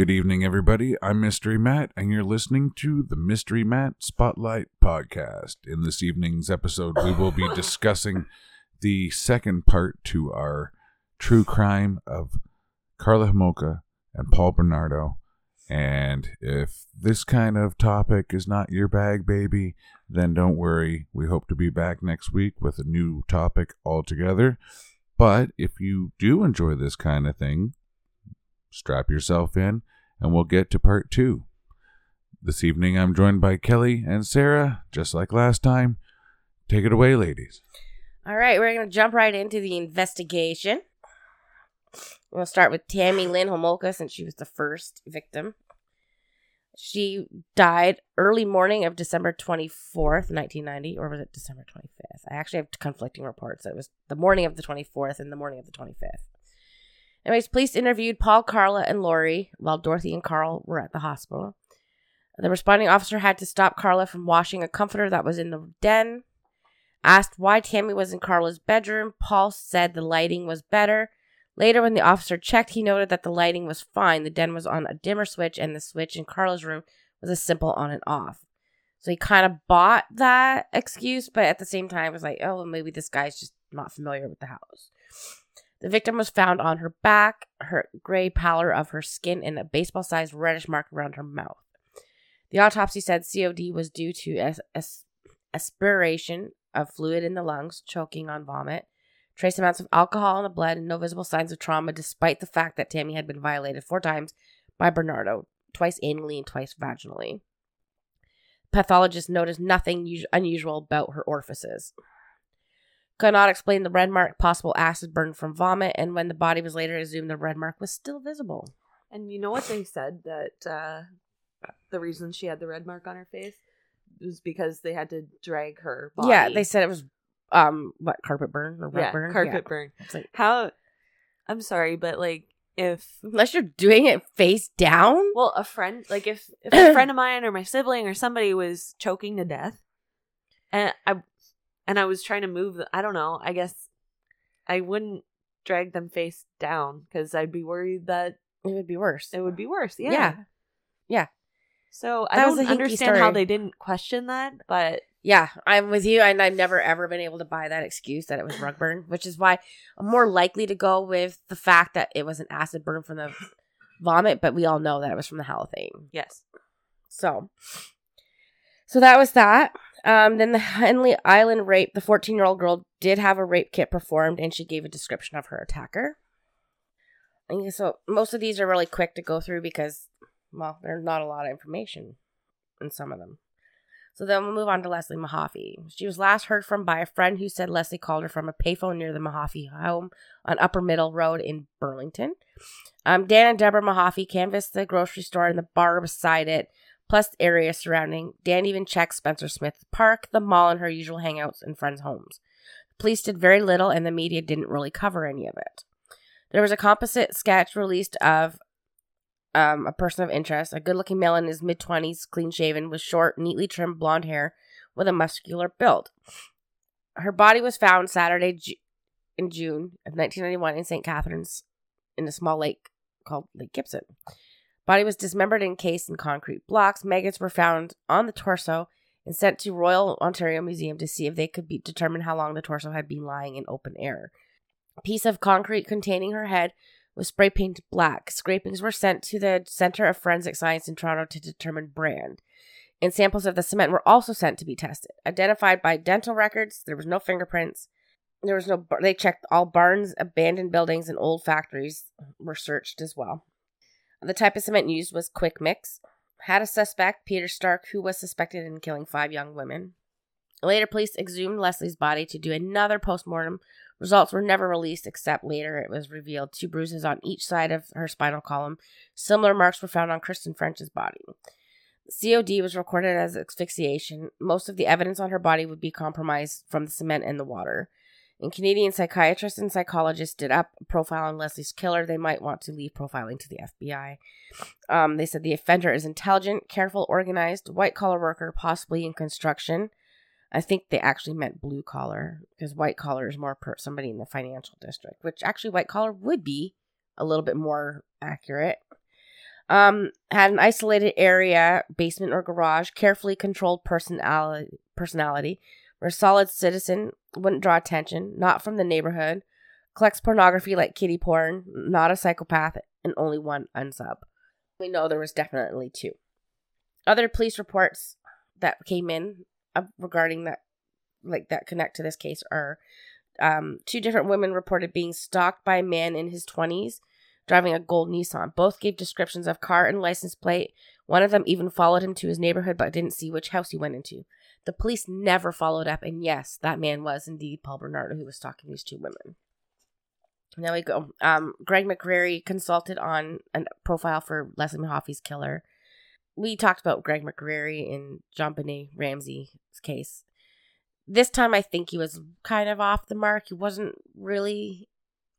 Good evening, everybody. I'm Mystery Matt, and you're listening to the Mystery Matt Spotlight Podcast. In this evening's episode, we will be discussing the second part to our true crime of Karla Homolka and Paul Bernardo. And if this kind of topic is not your bag, baby, then don't worry. We hope to be back next week with a new topic altogether. But if you do enjoy this kind of thing, strap yourself in and we'll get to part two. This evening I'm joined by Kelly and Sarah, just like last time. Take it away, ladies. All right, we're going to jump right into the investigation. We'll start with Tammy Lynn Homolka since she was the first victim. She died early morning of December 24th, 1990, or was it December 25th? I actually have conflicting reports. It was the morning of the 24th and the morning of the 25th. Anyways, police interviewed Paul, Karla, and Lori while Dorothy and Carl were at the hospital. The responding officer had to stop Karla from washing a comforter that was in the den. Asked why Tammy was in Karla's bedroom, Paul said the lighting was better. Later, when the officer checked, he noted that the lighting was fine. The den was on a dimmer switch, and the switch in Karla's room was a simple on and off. So he kind of bought that excuse, but at the same time was like, oh, maybe this guy's just not familiar with the house. The victim was found on her back, her gray pallor of her skin, and a baseball sized reddish mark around her mouth. The autopsy said COD was due to as- as- aspiration of fluid in the lungs, choking on vomit, trace amounts of alcohol in the blood, and no visible signs of trauma, despite the fact that Tammy had been violated four times by Bernardo, twice anally and twice vaginally. Pathologists noticed nothing us- unusual about her orifices could not explain the red mark, possible acid burn from vomit, and when the body was later exhumed, the red mark was still visible. And you know what they said that uh, the reason she had the red mark on her face was because they had to drag her body. Yeah, they said it was um what carpet burn or yeah, burn. carpet Yeah. burn. Like, How? I'm sorry, but like if unless you're doing it face down. well, a friend like if if a friend of mine or my sibling or somebody was choking to death, and I and I was trying to move, the, I don't know. I guess I wouldn't drag them face down because I'd be worried that It would be worse. it would be worse. Yeah. Yeah. Yeah. So I That was don't understand how they didn't question that, but Yeah, I'm with you, and I've never ever been able to buy that excuse that it was rug burn, which is why I'm more likely to go with the fact that it was an acid burn from the vomit, but we all know that it was from the halothane. yes. So, so that was that. Um, then the Henley Island rape, the 14 year old girl did have a rape kit performed and she gave a description of her attacker. And so most of these are really quick to go through because, well, there's not a lot of information in some of them. So then we'll move on to Leslie Mahaffey. She was last heard from by a friend who said Leslie called her from a payphone near the Mahaffey home on Upper Middle Road in Burlington. Um, Dan and Deborah Mahaffey canvassed the grocery store and the bar beside it, plus the area surrounding. Dan even checked Spencer Smith Park, the mall, and her usual hangouts and friends' homes. Police did very little, and the media didn't really cover any of it. There was a composite sketch released of um, a person of interest, a good looking male in his mid 20s, clean shaven, with short, neatly trimmed blonde hair, with a muscular build. Her body was found Saturday Ju- in June of 1991 in St. Catharines in a small lake called Lake Gibson. Body was dismembered and encased in concrete blocks. Maggots were found on the torso and sent to Royal Ontario Museum to see if they could be determine how long the torso had been lying in open air. A piece of concrete containing her head was spray painted black. Scrapings were sent to the Center of Forensic Science in Toronto to determine brand. And samples of the cement were also sent to be tested. Identified by dental records, there was no fingerprints. There was no. They checked all barns, abandoned buildings, and old factories were searched as well. The type of cement used was quick mix. Had a suspect, Peter Stark, who was suspected in killing five young women. Later, police exhumed Leslie's body to do another postmortem. Results were never released, except later it was revealed two bruises on each side of her spinal column. Similar marks were found on Kristen French's body. COD was recorded as asphyxiation. Most of the evidence on her body would be compromised from the cement and the water. And Canadian psychiatrists and psychologists did up a profile on Leslie's killer. They might want to leave profiling to the FBI. Um, they said the offender is intelligent, careful, organized, white collar worker, possibly in construction. I think they actually meant blue collar because white collar is more per somebody in the financial district, which actually white collar would be a little bit more accurate. Um, had an isolated area, basement or garage, carefully controlled personality, personality, a solid citizen wouldn't draw attention, not from the neighborhood, collects pornography like kitty porn, not a psychopath, and only one unsub. We know there was definitely two. Other police reports that came in uh, regarding that, like that connect to this case, are um, two different women reported being stalked by a man in his 20s driving a gold Nissan. Both gave descriptions of car and license plate. One of them even followed him to his neighborhood but didn't see which house he went into. The police never followed up, and yes, that man was indeed Paul Bernardo who was stalking these two women. Now we go. Um, Greg McCrary consulted on a profile for Leslie Mahaffey's killer. We talked about Greg McCrary in JonBenét Ramsey's case. This time, I think he was kind of off the mark. He wasn't really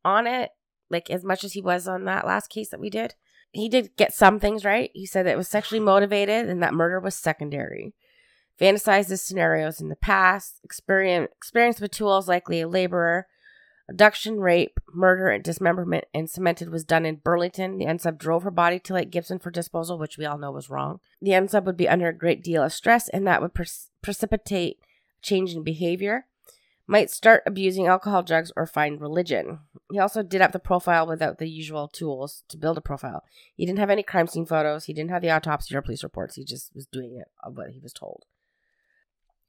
on it, like as much as he was on that last case that we did. He did get some things right. He said it was sexually motivated and that murder was secondary. Fantasizes scenarios in the past. Experience experience with tools likely a laborer Abduction, rape, murder, and dismemberment and cemented was done in Burlington. The unsub drove her body to Lake Gibson for disposal, which we all know was wrong. The unsub would be under a great deal of stress, and that would pre- precipitate change in behavior. Might start abusing alcohol, drugs, or find religion. He also did up the profile without the usual tools to build a profile. He didn't have any crime scene photos. He didn't have the autopsy or police reports. He just was doing it of what he was told.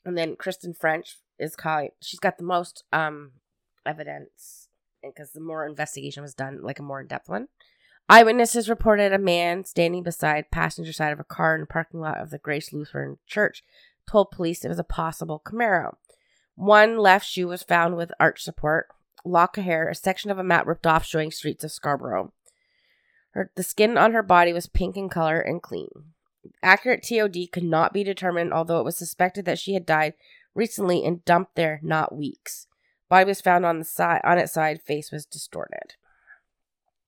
And then Kristen French is calling. She's got the most um evidence because the more investigation was done, like a more in depth one. Eyewitnesses reported a man standing beside passenger side of a car in the parking lot of the Grace Lutheran Church told police it was a possible Camaro. One left shoe was found with arch support, lock of hair, a section of a mat ripped off showing streets of Scarborough. Her, the skin on her body was pink in color and clean. Accurate TOD could not be determined, although it was suspected that she had died recently and dumped there not weeks. Body was found on the side on its side, face was distorted.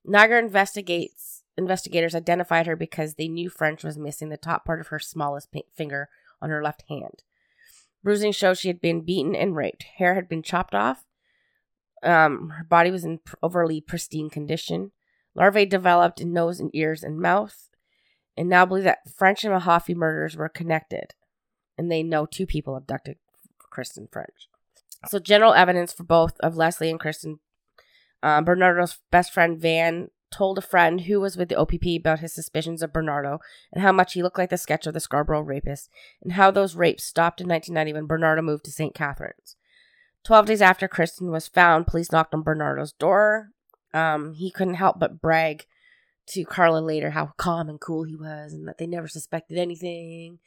Niger investigates investigators identified her because they knew French was missing the top part of her smallest finger on her left hand. Bruising showed she had been beaten and raped. Hair had been chopped off. Um, her body was in overly pristine condition. Larvae developed in nose and ears and mouth, and now believe that French and Mahaffey murders were connected, and they know two people abducted Kristen French. So, general evidence for both of Leslie and Kristen. Um, Bernardo's best friend Van told a friend who was with the OPP about his suspicions of Bernardo and how much he looked like the sketch of the Scarborough rapist, and how those rapes stopped in 1990 when Bernardo moved to St. Catharines. Twelve days after Kristen was found, police knocked on Bernardo's door. Um, he couldn't help but brag to Karla later how calm and cool he was and that they never suspected anything.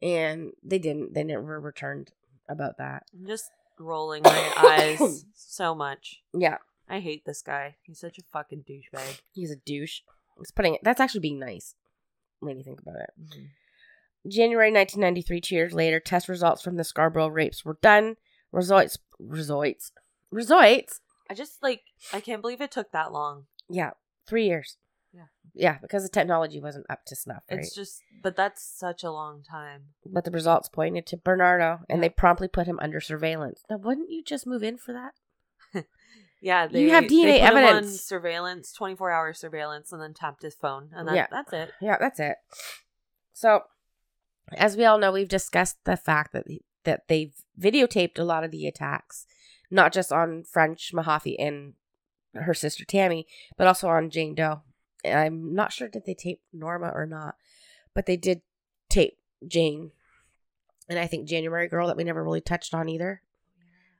And they didn't. They never returned about that. I'm just rolling my eyes so much. Yeah, I hate this guy. He's such a fucking douchebag. he's a douche. It's putting it. That's actually being nice when you think about it. Mm-hmm. January 1993, two years later, test results from the Scarborough rapes were done. Results, results, results. I just like I can't believe it took that long. Yeah, three years. Yeah. Yeah, because the technology wasn't up to snuff, right? It's just but that's such a long time. but the results pointed to Bernardo, and Yeah. they promptly put him under surveillance. Now, wouldn't you just move in for that? Yeah, they You have DNA put him on evidence. surveillance, twenty four hour surveillance, and then tapped his phone, and that, Yeah. that's it. Yeah, that's it. So, as we all know, we've discussed the fact that that they've videotaped a lot of the attacks, not just on French Mahaffey and her sister Tammy, but also on Jane Doe. And I'm not sure did they tape Norma or not, but they did tape Jane, and I think January Girl that we never really touched on either.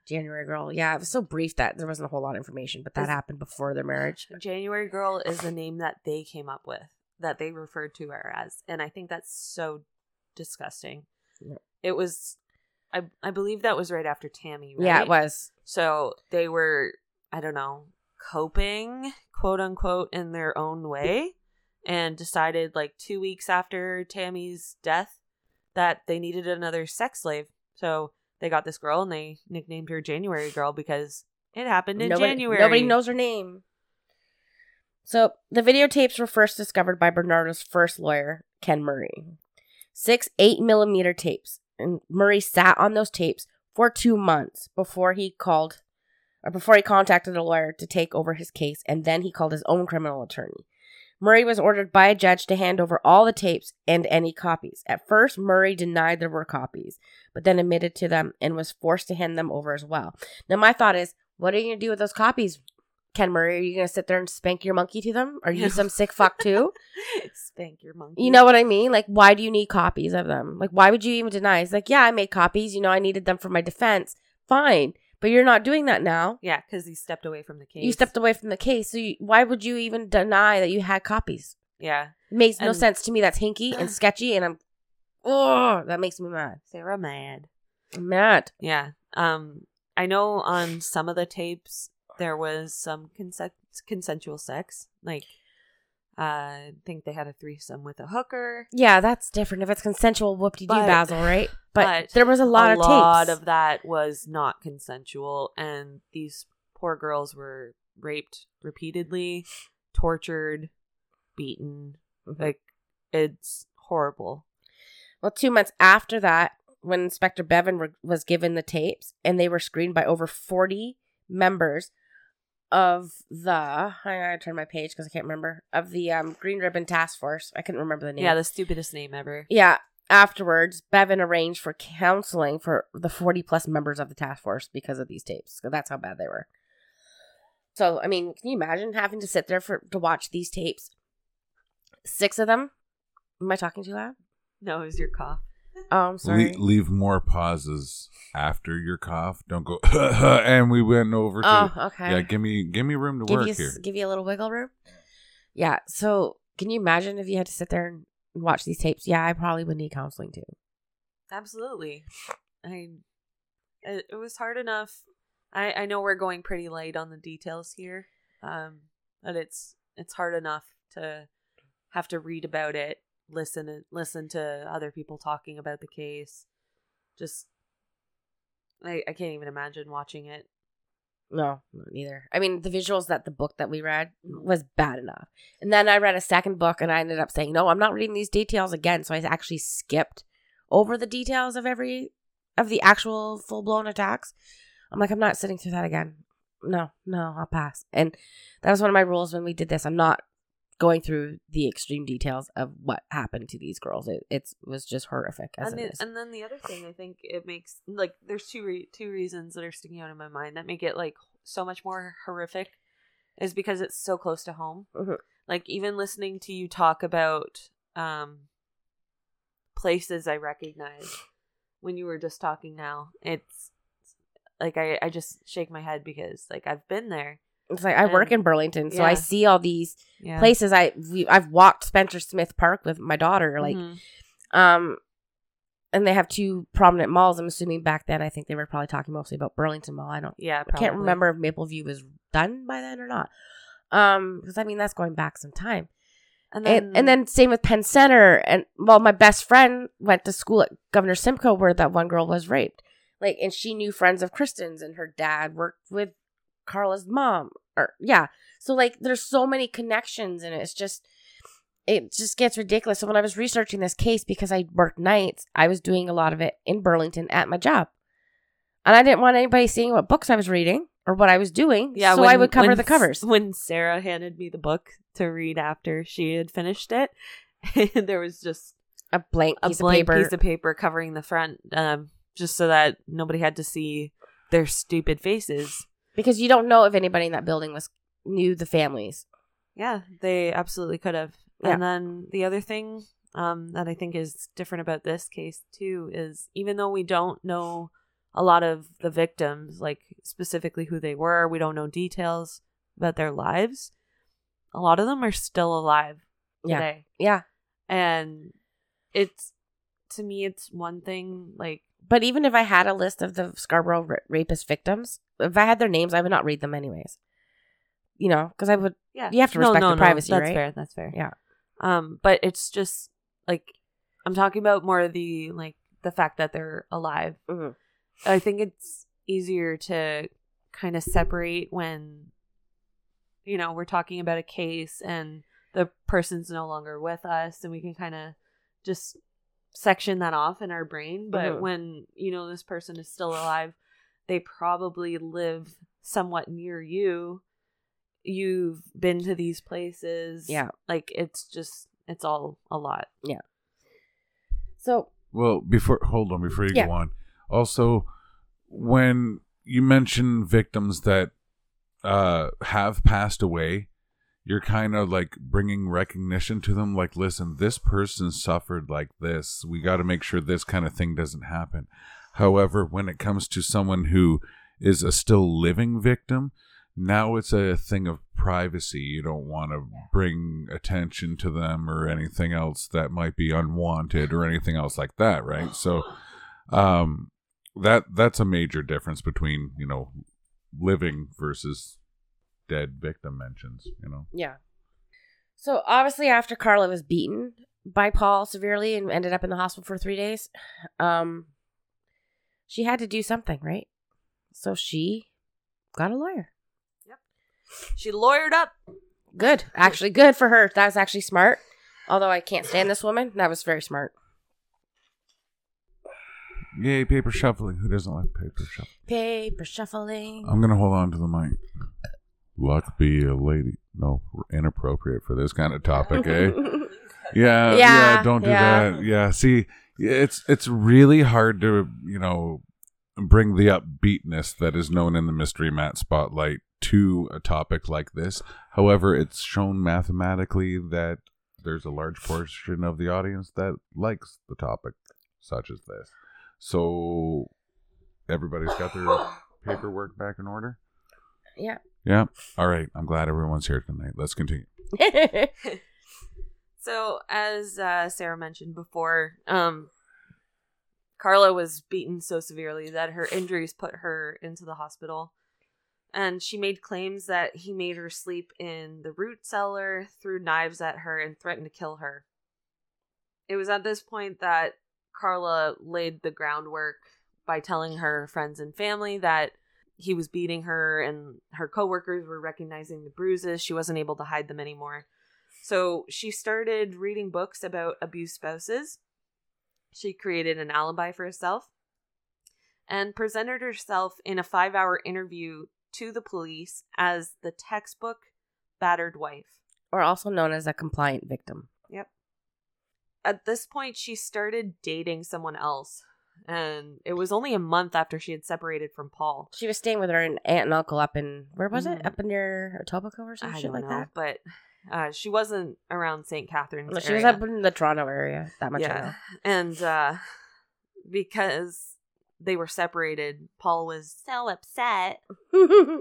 January Girl, yeah, it was so brief that there wasn't a whole lot of information, but that happened before their marriage. January Girl is the name that they came up with, that they referred to her as, and I think that's so disgusting. Yeah. It was, I I believe that was right after Tammy. Right? Yeah, it was. So they were, I don't know, coping, quote unquote, in their own way, and decided like two weeks after Tammy's death that they needed another sex slave. So they got this girl and they nicknamed her January Girl because it happened in nobody, January. Nobody knows her name. So the videotapes were first discovered by Bernardo's first lawyer, Ken Murray. Six eight millimeter tapes, and Murray sat on those tapes for two months before he called, or before he contacted a lawyer to take over his case, and then he called his own criminal attorney. Murray was ordered by a judge to hand over all the tapes and any copies. At first, Murray denied there were copies, but then admitted to them and was forced to hand them over as well. Now, my thought is, what are you going to do with those copies, Ken Murray? Are you going to sit there and spank your monkey to them? Are you Yeah. some sick fuck too? Spank your monkey. You know what I mean? Like, why do you need copies of them? Like, why would you even deny? It's like, yeah, I made copies. You know, I needed them for my defense. Fine. But you're not doing that now. Yeah, because he stepped away from the case. You stepped away from the case. So you, why would you even deny that you had copies? Yeah, It makes no sense to me. That's hinky and sketchy. And I'm, oh, that makes me mad. Sarah mad. I'm mad. Yeah. Um, I know on some of the tapes there was some consent consensual sex. Like, uh, I think they had a threesome with a hooker. Yeah, that's different. If it's consensual, whoop de doo, Basil, right? But, but there was a lot of tapes. a of lot tapes. of that was not consensual, and these poor girls were raped repeatedly, tortured, beaten. Mhm. Like, it's horrible. Well, two months after that, when Inspector Bevan re- was given the tapes, and they were screened by over 40 members of the, I gotta turn my page because I can't remember, of the um, Green Ribbon Task Force. I couldn't remember the name. Yeah, the stupidest name ever. Yeah. Afterwards, Bevan arranged for counseling for the 40 plus members of the task force because of these tapes. So that's how bad they were. So, I mean, can you imagine having to sit there for to watch these tapes? Six of them. Am I talking too loud? No, it was your cough. Oh, I'm sorry. Le- leave more pauses after your cough. Don't go. and we went over to. oh, okay. Yeah, give me give me room to give work you here. give you a little wiggle room. Yeah. So, can you imagine if you had to sit there and watch these tapes? Yeah, I probably would need counseling too. Absolutely. I it, it was hard enough. I I know we're going pretty light on the details here. Um but it's it's hard enough to have to read about it, listen and listen to other people talking about the case. Just I I can't even imagine watching it. No, neither. I mean, the visuals that the book that we read was bad enough. And then I read a second book and I ended up saying, no, I'm not reading these details again. So I actually skipped over the details of every, of the actual full blown attacks. I'm like, I'm not sitting through that again. No, no, I'll pass. And that was one of my rules when we did this. I'm not going through the extreme details of what happened to these girls. It, it was just horrific as and, it and then the other thing I think it makes like there's two re- two reasons that are sticking out in my mind that make it like so much more horrific is because it's so close to home. Mhm. Like even listening to you talk about um places I recognize when you were just talking now, it's like I I just shake my head because like I've been there. It's like I work in Burlington, so I see all these Yeah. places. I we, I've walked Spencer Smith Park with my daughter, like Mhm. um, and they have two prominent malls. I'm assuming back then, I think they were probably talking mostly about Burlington Mall. I don't, yeah, I can't remember if Mapleview was done by then or not. Um, because I mean that's going back some time. And then, And, and then same with Penn Center, and well, my best friend went to school at Governor Simcoe where that one girl was raped. Like, and she knew friends of Kristen's, and her dad worked with Karla's mom. Or yeah, so like, there's so many connections, and it's just, it just gets ridiculous. So when I was researching this case, because I worked nights, I was doing a lot of it in Burlington at my job, and I didn't want anybody seeing what books I was reading or what I was doing. Yeah, so when- I would cover when the covers. When Sarah handed me the book to read after she had finished it, there was just A blank a piece blank of paper. piece of paper covering the front, um, just so that nobody had to see their stupid faces. Because you don't know if anybody in that building was knew the families. Yeah, they absolutely could have. Yeah. And then the other thing um, that I think is different about this case too is even though we don't know a lot of the victims, like specifically who they were, we don't know details about their lives. A lot of them are still alive Yeah. today, Yeah, and it's to me, it's one thing like but even if I had a list of the Scarborough ra- rapist victims, if I had their names, I would not read them anyways. You know, because I would. yeah, You have to respect their privacy, right? That's right? fair. That's fair. Yeah. Um, but it's just like I'm talking about more the like the fact that they're alive. Mhm. I think it's easier to kind of separate when you know we're talking about a case and the person's no longer with us and we can kind of just section that off in our brain but Mhm. when you know this person is still alive they probably live somewhat near you you've been to these places. Yeah. Like it's just it's all a lot. Yeah. So Well, before hold on before you Yeah. go on. Also, when you mention victims that uh have passed away, you're kind of like bringing recognition to them like listen, this person suffered like this. We got to make sure this kind of thing doesn't happen. However, when it comes to someone who is a still living victim, now it's a thing of privacy. You don't want to bring attention to them or anything else that might be unwanted or anything else like that, right? So, um, that that's a major difference between you know living versus dead victim mentions. You know, Yeah. So obviously, after Karla was beaten by Paul severely and ended up in the hospital for three days, um, she had to do something, right? So she got a lawyer. Yep. She lawyered up. Good, actually, good for her. That was actually smart. Although I can't stand this woman, that was very smart. yay, paper shuffling. Who doesn't like paper shuffling? Paper shuffling. I'm gonna hold on to the mic. Luck be a lady. No, inappropriate for this kind of topic, eh? Yeah, yeah, Yeah, don't do yeah. that. Yeah, see, it's it's really hard to you know bring the upbeatness that is known in the mystery mat spotlight to a topic like this. However, it's shown mathematically that there's a large portion of the audience that likes the topic such as this. So everybody's got their paperwork back in order. yeah. Yeah. All right. I'm glad everyone's here tonight. Let's continue. So, as uh, Sarah mentioned before, um, Karla was beaten so severely that her injuries put her into the hospital. And she made claims that he made her sleep in the root cellar, threw knives at her, and threatened to kill her. It was at this point that Karla laid the groundwork by telling her friends and family that he was beating her and her coworkers were recognizing the bruises. She wasn't able to hide them anymore. So she started reading books about abused spouses. She created an alibi for herself and presented herself in a five hour interview to the police as the textbook battered wife. or also known as a compliant victim. Yep. At this point, she started dating someone else. And it was only a month after she had separated from Paul. She was staying with her aunt and uncle up in where was it? Mhm. Up in near Etobicoke or some I shit don't like know, that. but uh, she wasn't around St. Catharines. No, she was up in the Toronto area. That much yeah, and uh, because they were separated, Paul was so upset. I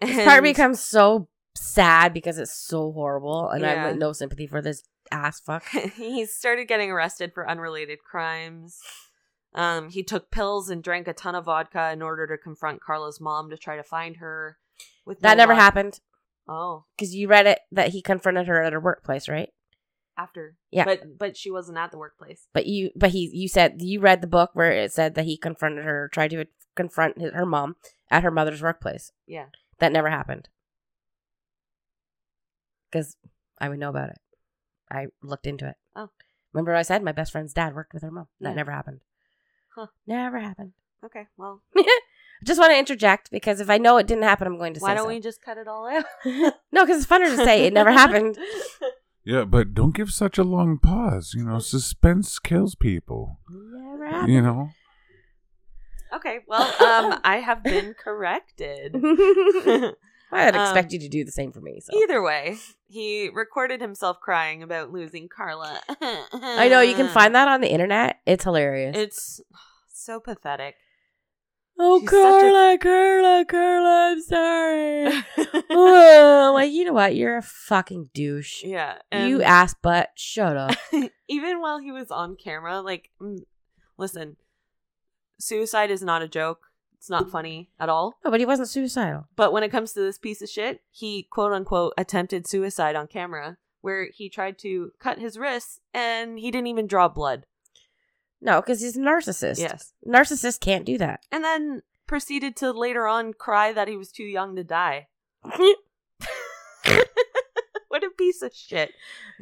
this part becomes so sad because it's so horrible, and I Yeah. have no sympathy for this ass fuck. he started getting arrested for unrelated crimes. Um, he took pills and drank a ton of vodka in order to confront Karla's mom to try to find her. With That no never luck. happened Oh, because you read it that he confronted her at her workplace, right? after. Yeah. but but she wasn't at the workplace. But you, but he, you said you read the book where it said that he confronted her, tried to confront his, her mom at her mother's workplace. Yeah, That never happened because I would know about it. I looked into it. Oh. remember I said my best friend's dad worked with her mom. That Yeah. never happened. Huh. Never happened. okay. Well, I just want to interject because if I know it didn't happen, I'm going to say why say don't so. we just cut it all out? no, because it's funner to say it never happened. Yeah, but don't give such a long pause. You know, suspense kills people. Never happened. You know. okay. Well, um, I have been corrected. I'd Um, expect you to do the same for me. So Either way, he recorded himself crying about losing Karla. I know you can find that on the internet. It's hilarious. It's so pathetic. oh, she's such a- Karla, Karla, Karla, I'm sorry. oh, like you know what? You're a fucking douche. yeah. you ass butt. Shut up. even while he was on camera, like, mm, listen, suicide is not a joke. It's not funny at all. No, but he wasn't suicidal. But when it comes to this piece of shit, he quote unquote attempted suicide on camera, where he tried to cut his wrists and he didn't even draw blood. No, because he's a narcissist. Yes. Narcissists can't do that. And then proceeded to later on cry that he was too young to die. what a piece of shit.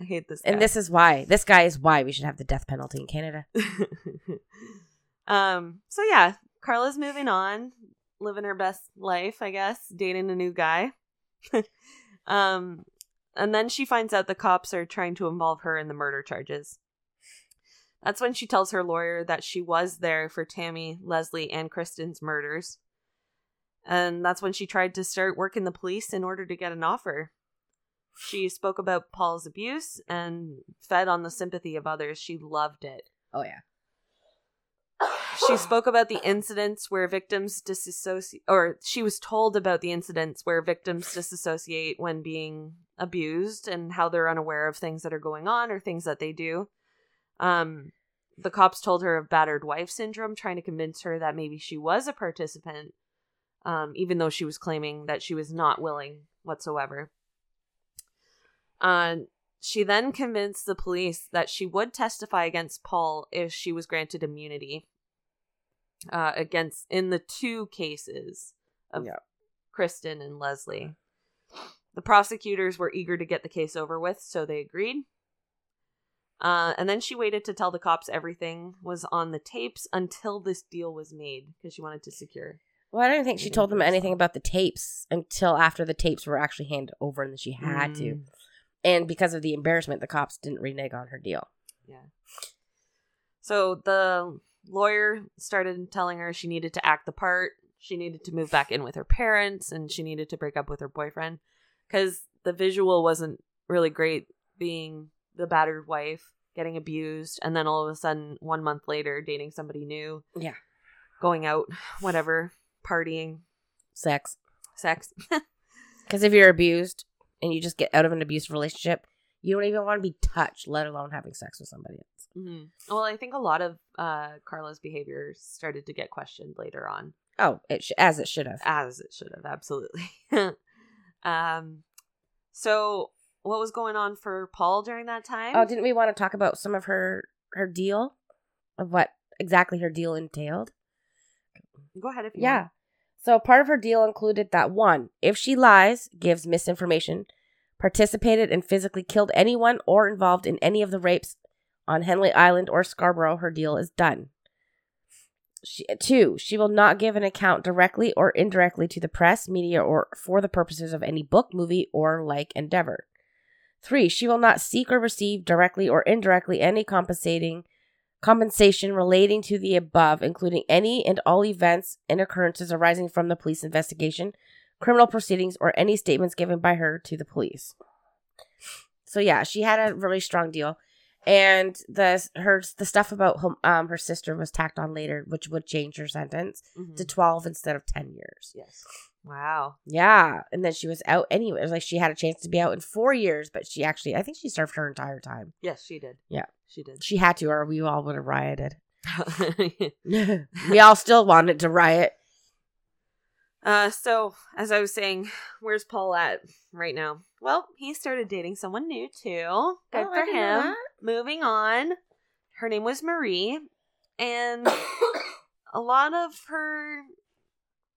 I hate this guy. and this is why. This guy is why we should have the death penalty in Canada. um so yeah, Karla's moving on, living her best life, I guess, dating a new guy. Um, and then she finds out the cops are trying to involve her in the murder charges. That's when she tells her lawyer that she was there for Tammy, Leslie, and Kristen's murders. And that's when she tried to start working the police in order to get an offer. She spoke about Paul's abuse and fed on the sympathy of others. She loved it. Oh yeah. She spoke about the incidents where victims disassociate, or she was told about the incidents where victims disassociate when being abused and how they're unaware of things that are going on or things that they do. Um, the cops told her of battered wife syndrome, trying to convince her that maybe she was a participant, um, even though she was claiming that she was not willing whatsoever. Uh, she then convinced the police that she would testify against Paul if she was granted immunity. Uh, against in the two cases of Yeah. Kristen and Leslie. The prosecutors were eager to get the case over with, so they agreed. Uh, and then she waited to tell the cops everything was on the tapes until this deal was made because she wanted to secure. Well, I don't think she told them anything about the tapes until after the tapes were actually handed over and she had to. Mm, And because of the embarrassment, the cops didn't renege on her deal. Yeah. So the lawyer started telling her she needed to act the part. She needed to move back in with her parents and she needed to break up with her boyfriend because the visual wasn't really great being the battered wife, getting abused, and then all of a sudden, one month later, dating somebody new. Yeah. Going out, whatever, partying, Sex. sex. Because if you're abused and you just get out of an abusive relationship, you don't even want to be touched, let alone having sex with somebody else. Hmm Well, I think a lot of uh, Karla's behavior started to get questioned later on. Oh, it sh- as it should have. as it should have absolutely um so what was going on for paul during that time Oh, didn't we want to talk about some of her her deal of what exactly her deal entailed? go ahead if you Yeah. So part of her deal included that one, if she lies, gives misinformation, participated and physically killed anyone or involved in any of the rapes on Henley Island or Scarborough, her deal is done. She, two, she will not give an account directly or indirectly to the press, media, or for the purposes of any book, movie, or like endeavor. Three, she will not seek or receive directly or indirectly any compensating compensation relating to the above, including any and all events and occurrences arising from the police investigation, criminal proceedings, or any statements given by her to the police. So yeah, she had a really strong deal, and the her the stuff about hom- um her sister was tacked on later, which would change her sentence Mhm. to twelve instead of ten years. yes wow Yeah, and then she was out anyway. It was like she had a chance to be out in four years, but she actually, I think she served her entire time. yes she did Yeah. she did She had to, or we all would have rioted. we all still wanted to riot. uh so as i was saying where's paul at right now well he started dating someone new too good Oh, for him moving on her name was marie and a lot of her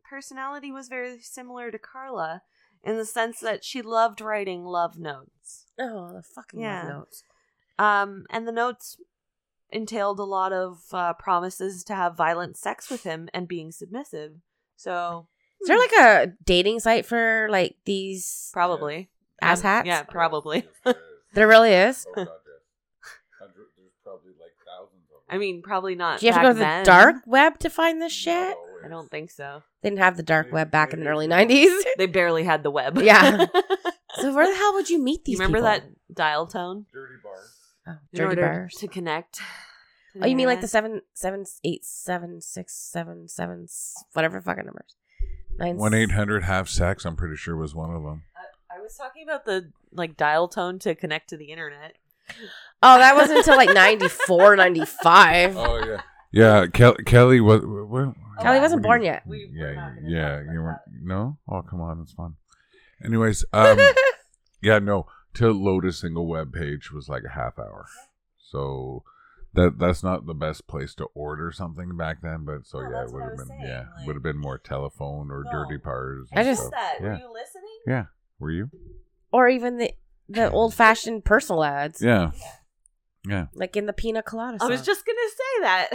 personality was very similar to Karla in the sense that she loved writing love notes. Oh, the fucking Yeah. love notes. Um, and the notes entailed a lot of uh, promises to have violent sex with him and being submissive. So Is there like a dating site for like these probably ass um, hats? Yeah, probably. There really is. Oh, God, yes. Hundred- There's probably like thousands of I mean, probably not. Do you have to go to the then. dark web to find this shit? I don't think so. They didn't have the dark web back in the early 90s. They barely had the web. Yeah. so where the hell would you meet you these remember people? that dial tone Dirty bars. Oh, in dirty order bars. to connect? Oh, you mean like the internet? seven, seven, eight, seven, six, seven, seven, s- whatever fucking numbers. Nine, One eight hundred half sex. I'm pretty sure was one of them. I was talking about the like dial tone to connect to the internet. Oh, that wasn't until like 94, 95. Oh yeah, yeah. Kel- Kelly was. What, Kelly wasn't born you- yet. We- yeah, we're yeah. You weren't. No. Oh come on, it's fun. Anyways, um, yeah, no. To load a single web page was like a half hour, so that that's not the best place to order something back then. But so No, yeah, it would have been saying, yeah, like- would have been more telephone or No. dirty bars. I just- stuff. that. Were yeah, you listening? yeah. Were you? or even the the old fashioned personal ads. Yeah, yeah. Like in the Pina Colada I song. was just gonna say that.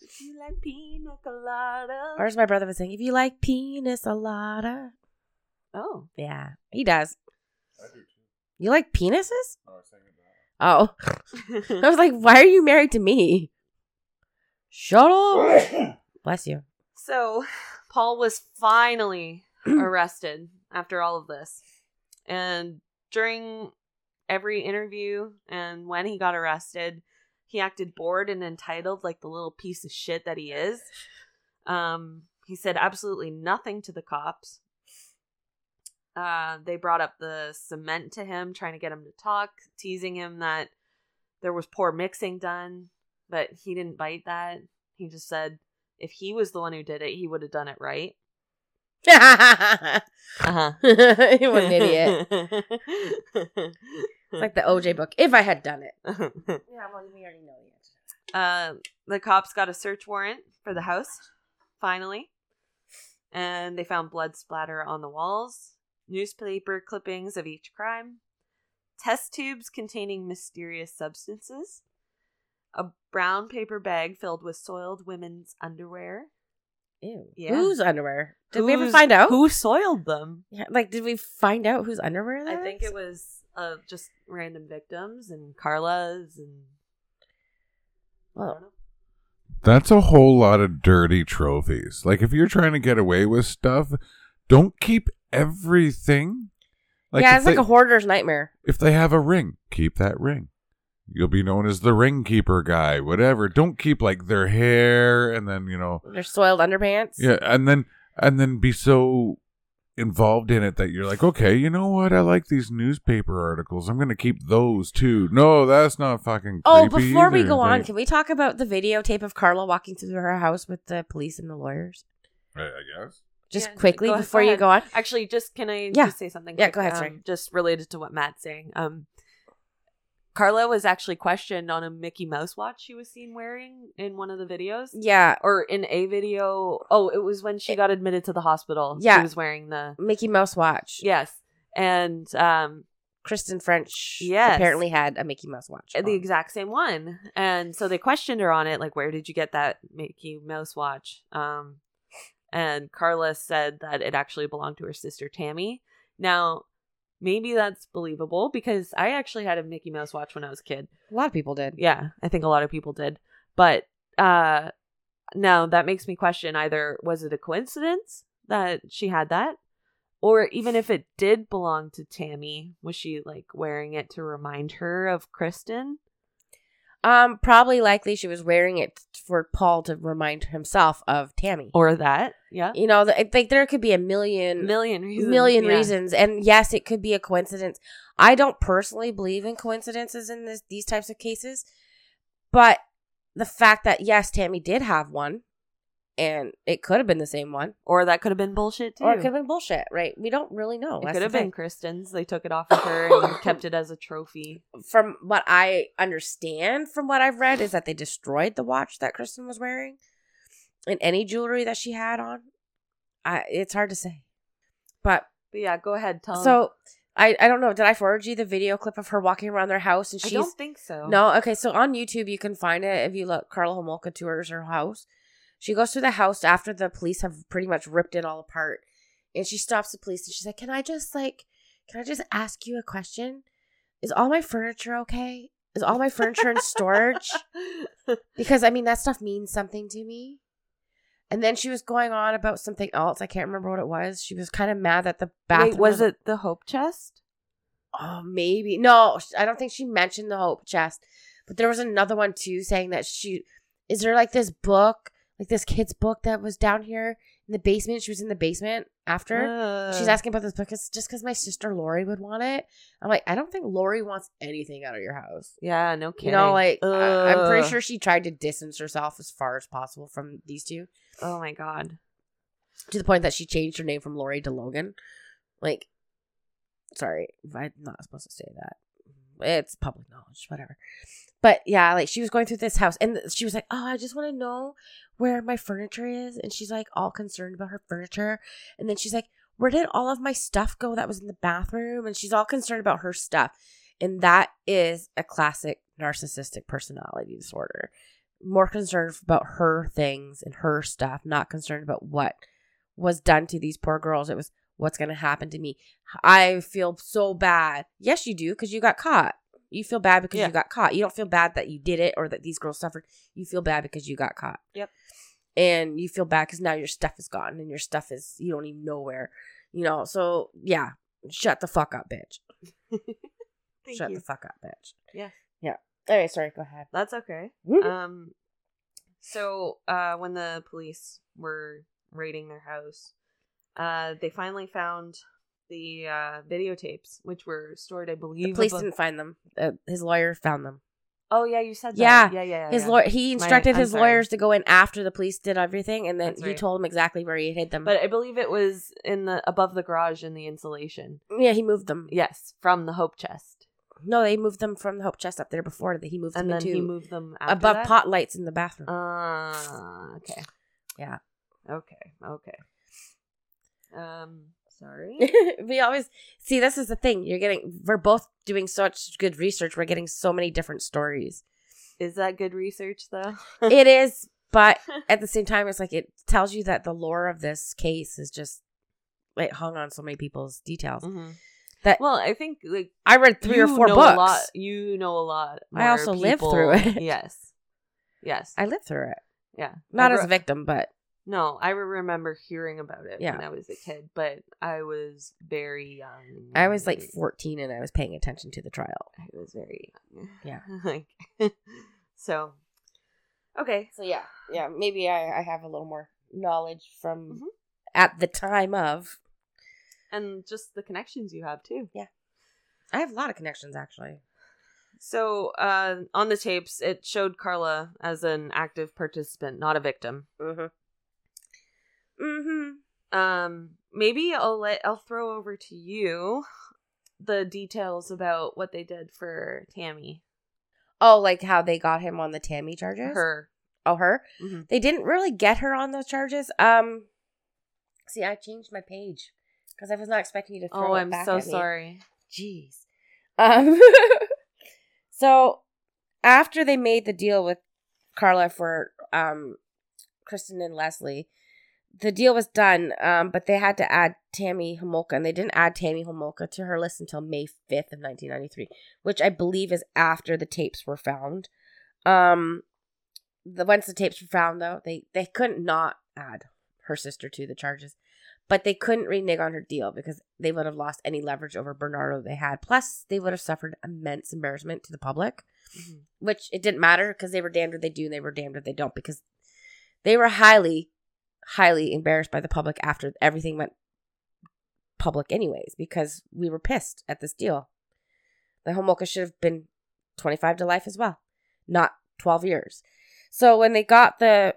If you like pina colada. Or as my brother was saying, if you like penis a lotta. Oh. Yeah, he does. I do too. You like penises? Oh, I was. Oh, I was like, why are you married to me? Shut up. Bless you. so, Paul was finally arrested after all of this. And during every interview and when he got arrested, he acted bored and entitled like the little piece of shit that he is. Um, he said absolutely nothing to the cops. Uh, they brought up the cement to him, trying to get him to talk, teasing him that there was poor mixing done, but he didn't bite that. He just said if he was the one who did it, he would have done it right. You Uh-huh. what an idiot. It's like the OJ book. If I had done it. Yeah, well, we already know the answer. uh, the cops got a search warrant for the house, finally. And they found blood splatter on the walls, newspaper clippings of each crime, test tubes containing mysterious substances, a brown paper bag filled with soiled women's underwear. Ew. Yeah. Whose underwear? Did we ever find out? Who soiled them? Yeah, like, did we find out whose underwear? I think is? it was uh, just random victims and Karla's and Well. That's a whole lot of dirty trophies. Like if you're trying to get away with stuff, don't keep everything. yeah, if it's like they- a hoarder's nightmare. if they have a ring, keep that ring. You'll be known as the ring keeper guy, whatever. Don't keep like their hair and then, you know, Their soiled underpants. yeah, and then and then be so involved in it that you're like, okay, you know what? I like these newspaper articles. I'm going to keep those too. No, that's not fucking Oh, creepy before we either. go on, can we talk about the videotape of Karla walking through her house with the police and the lawyers? I, I guess. Just Yeah, quickly go- go before you go on. Actually, just can I Yeah. just say something? Yeah, quick, go ahead, um, sorry. Just related to what Matt's saying. Um, Karla was actually questioned on a Mickey Mouse watch she was seen wearing in one of the videos, Yeah, or in a video. Oh, it was when she got admitted to the hospital. Yeah. she was wearing the Mickey Mouse watch. yes, and um, Kristen French Yes. apparently had a Mickey Mouse watch. the on. exact same one. And so they questioned her on it, like, where did you get that Mickey Mouse watch? Um, and Karla said that it actually belonged to her sister Tammy. Now, maybe that's believable because I actually had a Mickey Mouse watch when I was a kid. a lot of people did. Yeah, I think a lot of people did. But uh now that makes me question either was it a coincidence that she had that? Or even if it did belong to Tammy, was she like wearing it to remind her of Kristen? Um, probably likely she was wearing it for Paul to remind himself of Tammy. Or that? Yeah. you know, like there could be a million Million reasons. million yeah. reasons, and yes, it could be a coincidence. I don't personally believe in coincidences in this these types of cases, but the fact that yes, Tammy did have one, and it could have been the same one, Or that could have been bullshit too. or it could have been bullshit. Right? We don't really know. It could have been. Kristen's. They took it off of her and kept it as a trophy. From what I understand, from what I've read, is that they destroyed the watch that Kristen was wearing, and any jewelry that she had on. I it's hard to say, but But yeah, go ahead. Tell. So I I don't know. Did I forward you the video clip of her walking around their house and I she's don't think so. no okay. So on YouTube you can find it if you look. Karla Homolka tours her house. She goes to the house after the police have pretty much ripped it all apart, and she stops the police and she's like, "Can I just like, can I just ask you a question? Is all my furniture okay? Is all my furniture in storage? Because I mean that stuff means something to me." And then she was going on about something else. I can't remember what it was. She was kind of mad that the bathroom Wait, was it the Hope Chest? Oh, maybe. No, I don't think she mentioned the Hope Chest. But there was another one too saying that she is there like this book, like this kid's book that was down here in the basement. She was in the basement after. She's Uh, asking about this book. It's just because my sister Lori would want it. I'm like, I don't think Lori wants anything out of your house. Yeah, no kidding. You know, like I- I'm pretty sure she tried to distance herself as far as possible from these two, Oh my god. to the point that she changed her name from Lori to Logan. Like, sorry, I'm not supposed to say that. It's public knowledge, whatever. But yeah, like she was going through this house and she was like, Oh, I just want to know where my furniture is. And she's like, all concerned about her furniture. And then she's like, Where did all of my stuff go that was in the bathroom? And she's all concerned about her stuff. And that is a classic narcissistic personality disorder. More concerned about her things and her stuff, not concerned about what was done to these poor girls. It was what's going to happen to me. I feel so bad. Yes, you do because you got caught. You feel bad because Yeah. you got caught. You don't feel bad that you did it or that these girls suffered. You feel bad because you got caught. Yep. And you feel bad because now your stuff is gone and your stuff is, you don't even know where, you know. So, yeah, shut the fuck up, bitch. Thank shut you. the fuck up, bitch. Yeah. Yeah. All right, sorry, go ahead. That's okay. Um, so uh, when the police were raiding their house, uh, they finally found the uh, videotapes, which were stored, I believe. The police above- didn't find them. Uh, his lawyer found them. Oh yeah, you said that. Yeah. yeah, yeah. His yeah. lawyer, he instructed I'm his sorry. lawyers to go in after the police did everything, and then That's he right. told them exactly where he hid them. But I believe it was in the above the garage in the insulation. yeah, he moved them. Yes, from the hope chest, No, they moved them from the Hope Chest up there before that he moved and them then into he moved them above that? pot lights in the bathroom. Uh, okay. Yeah. Okay. Okay. Um. Sorry. we always see this is the thing. You're getting we're both doing such good research. We're getting so many different stories. Is that good research though? it is, but at the same time, it's like it tells you that the lore of this case is just it hung on so many people's details. Mhm. That Well, I think like I read three or you four know books. A lot, you know a lot. I also lived through it. Yes. Yes. I lived through it, yeah. not as a victim, but No, I remember hearing about it Yeah. when I was a kid, but I was very young. I was like 14 and I was paying attention to the trial. I was very young. Yeah. like so. Okay. So yeah, yeah, maybe I, I have a little more knowledge from Mhm. at the time of. And just the connections you have too. Yeah. I have a lot of connections actually. So, uh, on the tapes, it showed Karla as an active participant, not a victim. Mm-hmm. Mm-hmm. Um, maybe I'll let I'll throw over to you the details about what they did for Tammy, Oh, like how they got him on the Tammy charges? her. Oh, her. Mhm. They didn't really get her on those charges. Um, see, I changed my page because I was not expecting you to throw Oh, I'm so at me. sorry. Jeez. Um. so after they made the deal with Karla for um, Kristen and Leslie, the deal was done. Um, but they had to add Tammy Homolka, and they didn't add Tammy Homolka to her list until May fifth of nineteen ninety three, which I believe is after the tapes were found. Um, the once the tapes were found, though, they they couldn't not add her sister to the charges but they couldn't renege on her deal because they would have lost any leverage over Bernardo they had. Plus, they would have suffered immense embarrassment to the public, Mhm. which it didn't matter because they were damned if they do and they were damned if they don't because they were highly, highly embarrassed by the public after everything went public, anyways, because we were pissed at this deal. The Homolka should have been 25 to life as well, not 12 years. So when they got the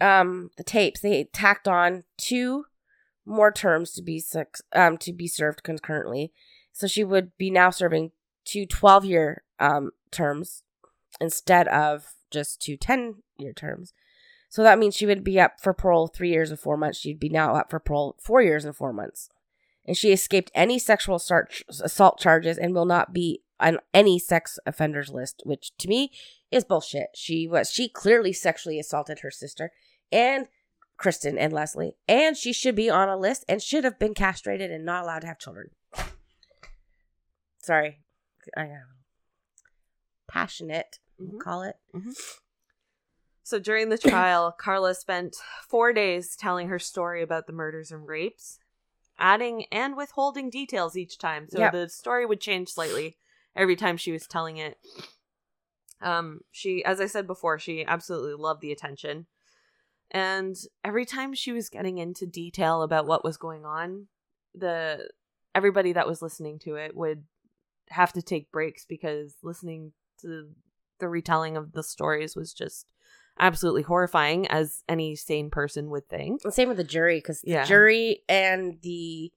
um the tapes, they tacked on two more terms to be um to be served concurrently. So she would be now serving two 12 year um terms instead of just two 10 year terms. So that means she would be up for parole 3 years and 4 months. She'd be now up for parole 4 years and 4 months. And she escaped any sexual assault, charges and will not be on any sex offenders list, which to me is bullshit. She was she clearly sexually assaulted her sister and Kristen and Leslie, and she should be on a list and should have been castrated and not allowed to have children. Sorry, I am passionate. we'll Mhm. Call it. So during the trial, Karla spent four days telling her story about the murders and rapes, adding and withholding details each time. So Yep. the story would change slightly every time she was telling it. Um, she, as I said before, she absolutely loved the attention. And every time she was getting into detail about what was going on, the everybody that was listening to it would have to take breaks because listening to the retelling of the stories was just absolutely horrifying as any sane person would think. And same with the jury because the Yeah. jury and the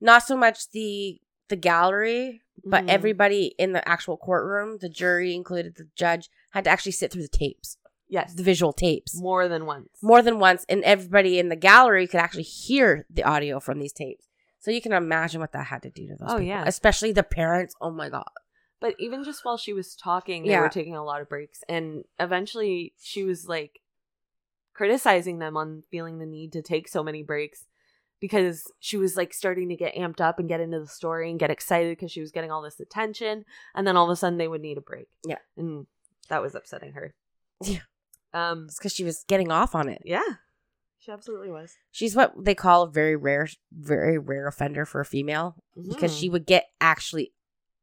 not so much the the gallery, but Mhm. everybody in the actual courtroom, the jury included the judge, had to actually sit through the tapes, Yes, the visual tapes. more than once. more than once, and everybody in the gallery could actually hear the audio from these tapes. So you can imagine what that had to do to those Oh, people, yeah. especially the parents. Oh my god! But even just while she was talking, they Yeah. were taking a lot of breaks. And eventually she was like criticizing them on feeling the need to take so many breaks. because she was like starting to get amped up and get into the story and get excited because she was getting all this attention and then all of a sudden they would need a break Yeah. and that was upsetting her Yeah. um It's because she was getting off on it. yeah she absolutely was She's what they call a very rare, very rare offender for a female because Mhm. she would get actually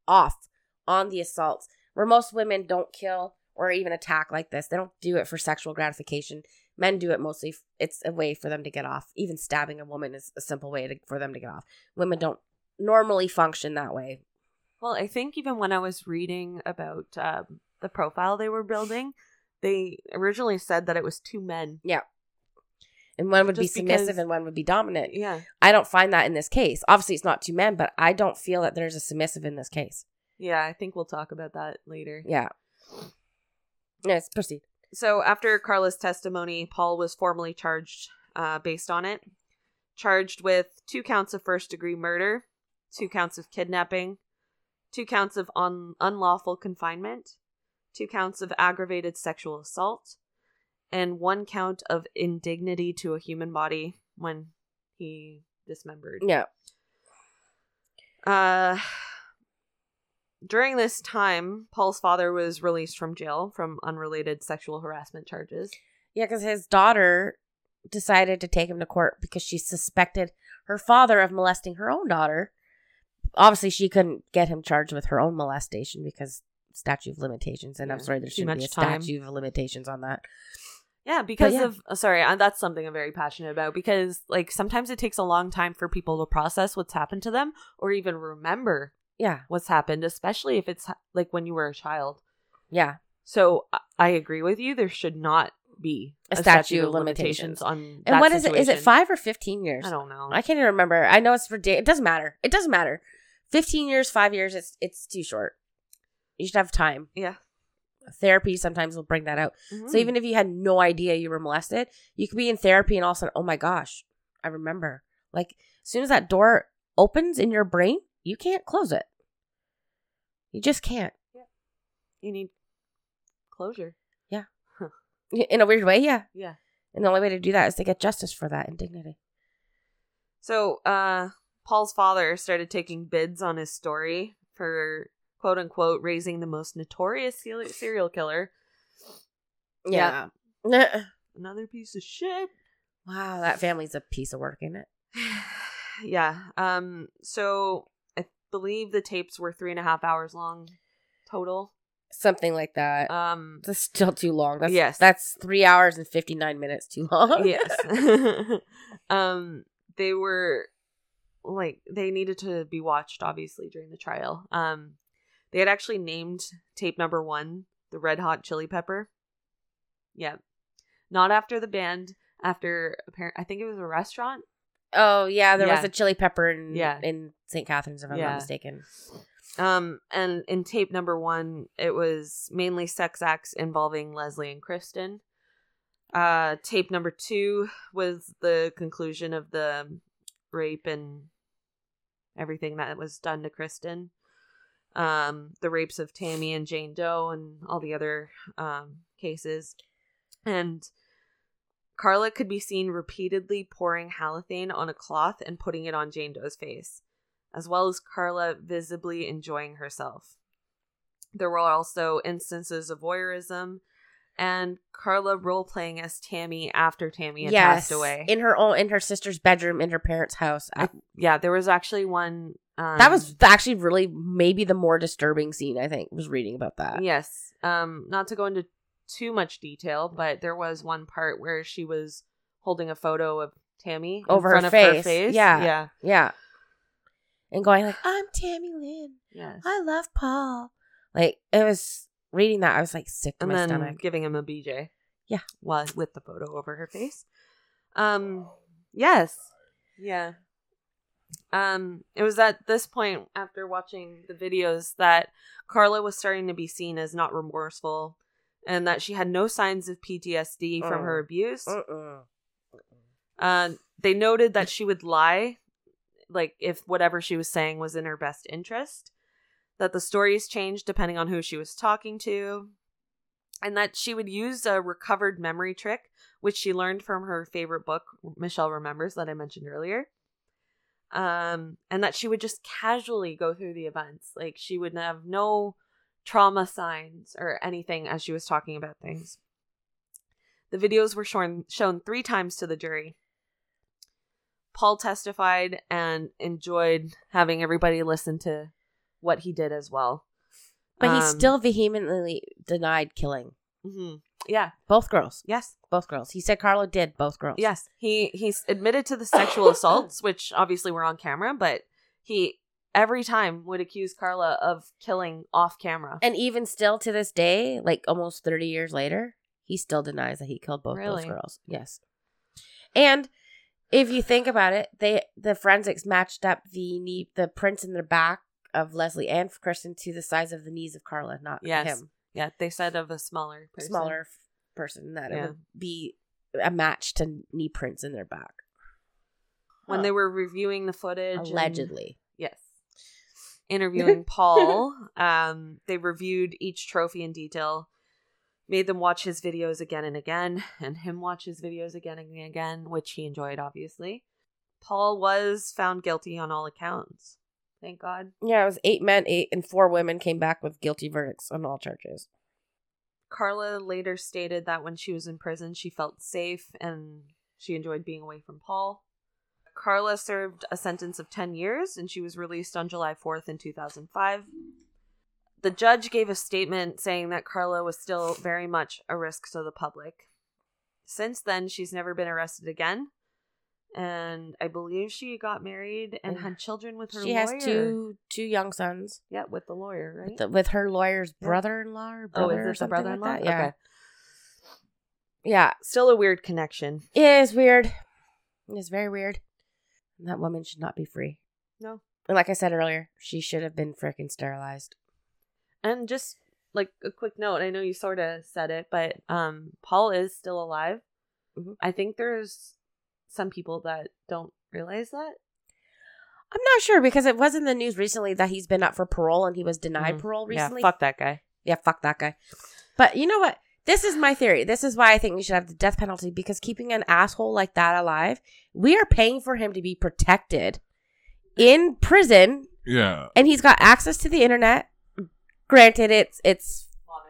off on the assaults where most women don't kill or even attack like this. They don't do it for sexual gratification. Men do it mostly. f- It's a way for them to get off. Even stabbing a woman is a simple way to, for them to get off. Women don't normally function that way. Well, I think even when I was reading about um, the profile they were building, they originally said that it was two men. Yeah. And one would Just be submissive because- and one would be dominant. Yeah. I don't find that in this case. Obviously, it's not two men, but I don't feel that there's a submissive in this case. Yeah, I think we'll talk about that later. Yeah. Yes, proceed. So after Karla's testimony, Paul was formally charged uh, based on it. Charged with two counts of first degree murder, two counts of kidnapping, two counts of un- unlawful confinement, two counts of aggravated sexual assault, and one count of indignity to a human body when he dismembered. Yeah. Uh, during this time, Paul's father was released from jail from unrelated sexual harassment charges. Yeah, because his daughter decided to take him to court because she suspected her father of molesting her own daughter. Obviously, she couldn't get him charged with her own molestation because statute of limitations. And I'm sorry, there shouldn't be a time. statute of limitations on that. Yeah, because yeah. of uh, sorry, uh, that's something I'm very passionate about because like sometimes it takes a long time for people to process what's happened to them or even remember Yeah, what's happened, especially if it's like when you were a child. yeah. So I- agree with you. There should not be A statute of limitations. on. And what is it? Is it five or fifteen years? I don't know. I can't even remember. I know it's for day. It doesn't matter. It doesn't matter. Fifteen years, five years. It's it's too short. You should have time. yeah. Therapy sometimes will bring that out. So Mhm. even if you had no idea you were molested, you could be in therapy and all of a sudden, oh my gosh, I remember. Like as soon as that door opens in your brain, you can't close it. You just can't. Yeah. you need closure. Yeah. In a weird way, yeah. Yeah. And the only way to do that is to get justice for that indignity. So, uh, Paul's father started taking bids on his story for quote unquote raising the most notorious serial killer. Yeah. Another piece of shit. wow, that family's a piece of work, isn't it? yeah. Um. So believe the tapes were three and a half hours long total. Something like that. Um. That's still too long. That's, Yes. That's three hours and 59 minutes too long. yes. um. They were like they needed to be watched obviously during the trial. Um. They had actually named tape number one the Red Hot Chili Pepper. Yeah. Not after the band. After apparent, I think it was a restaurant. Oh, yeah. There was a chili pepper in, Yeah. in St. Catharines, if I'm Yeah. not mistaken. Um, and in tape number one, it was mainly sex acts involving Leslie and Kristen. Uh, tape number two was the conclusion of the rape and everything that was done to Kristen. Um, the rapes of Tammy and Jane Doe and all the other um cases, and Karla could be seen repeatedly pouring halothane on a cloth and putting it on Jane Doe's face as well as Karla visibly enjoying herself. There were also instances of voyeurism and Karla role playing as Tammy after Tammy had passed away. In her own, in her sister's bedroom, in her parents' house. I- yeah, there was actually one. Um, that was actually really maybe the more disturbing scene, I think, was reading about that. yes. Um, not to go into too much detail, but there was one part where she was holding a photo of Tammy in Over her of her face. face. Yeah. yeah, Yeah. And going like, I'm Tammy Lynn. yes. I love Paul. Like, it was reading that, I was like sick to and my then stomach. giving him a BJ. Yeah. While with the photo over her face. Um yes. Yeah. Um it was at this point after watching the videos that Karla was starting to be seen as not remorseful and that she had no signs of PTSD from her abuse. Mm-mm. Uh, they noted that she would lie, like if whatever she was saying was in her best interest, that the stories changed depending on who she was talking to, and that she would use a recovered memory trick, which she learned from her favorite book, Michelle Remembers, that I mentioned earlier. um, and that she would just casually go through the events. Like she would have no trauma signs or anything as she was talking about things. The videos were shown shown three times to the jury. Paul testified and enjoyed having everybody listen to what he did as well. But he Um, still vehemently denied killing Mm-hmm. yeah, both girls. yes, Both girls. He said Karla did both girls. yes. He he's admitted to the sexual assaults, which obviously were on camera, but he every time would accuse Karla of killing off camera. And even still to this day, like almost 30 years later, he still denies that he killed both Really? those girls. Yes. And if you think about it, they the forensics matched up the knee the prints in the back of Leslie and Kristen to the size of the knees of Karla, not Yes. him. yeah, they said of a smaller person. Smaller f- person that it would be a match to knee prints in their back. when Huh. they were reviewing the footage allegedly. Interviewing paul um they reviewed each trophy in detail made them watch his videos again and again and him watch his videos again and again which he enjoyed obviously. Paul was found guilty on all accounts. Thank god. Yeah, it was eight men, eight and four women came back with guilty verdicts on all charges. karla later stated that when she was in prison she felt safe and she enjoyed being away from paul Karla served a sentence of 10 years and she was released on July 4th in 2005. The judge gave a statement saying that Karla was still very much a risk to the public. Since then, she's never been arrested again. And I believe she got married and had children with her She lawyer. has two two young sons Yeah, with the lawyer, right? with, the, with her lawyer's Yeah. brother-in-law or oh, brother is or this brother-in-law? like that. Yeah, Okay. yeah. Still a weird connection. It is weird. It's very weird. That woman should not be free. No. And like I said earlier, she should have been freaking sterilized. And just like a quick note, I know you sort of said it, but um, Paul is still alive. Mhm. I think there's some people that don't realize that. I'm not sure because it was in the news recently that he's been up for parole and he was denied Mhm. parole recently. Yeah, fuck that guy. Yeah, fuck that guy. But you know what? This is my theory. This is why I think we should have the death penalty because keeping an asshole like that alive, we are paying for him to be protected in prison Yeah. and he's got access to the internet. Granted, it's it's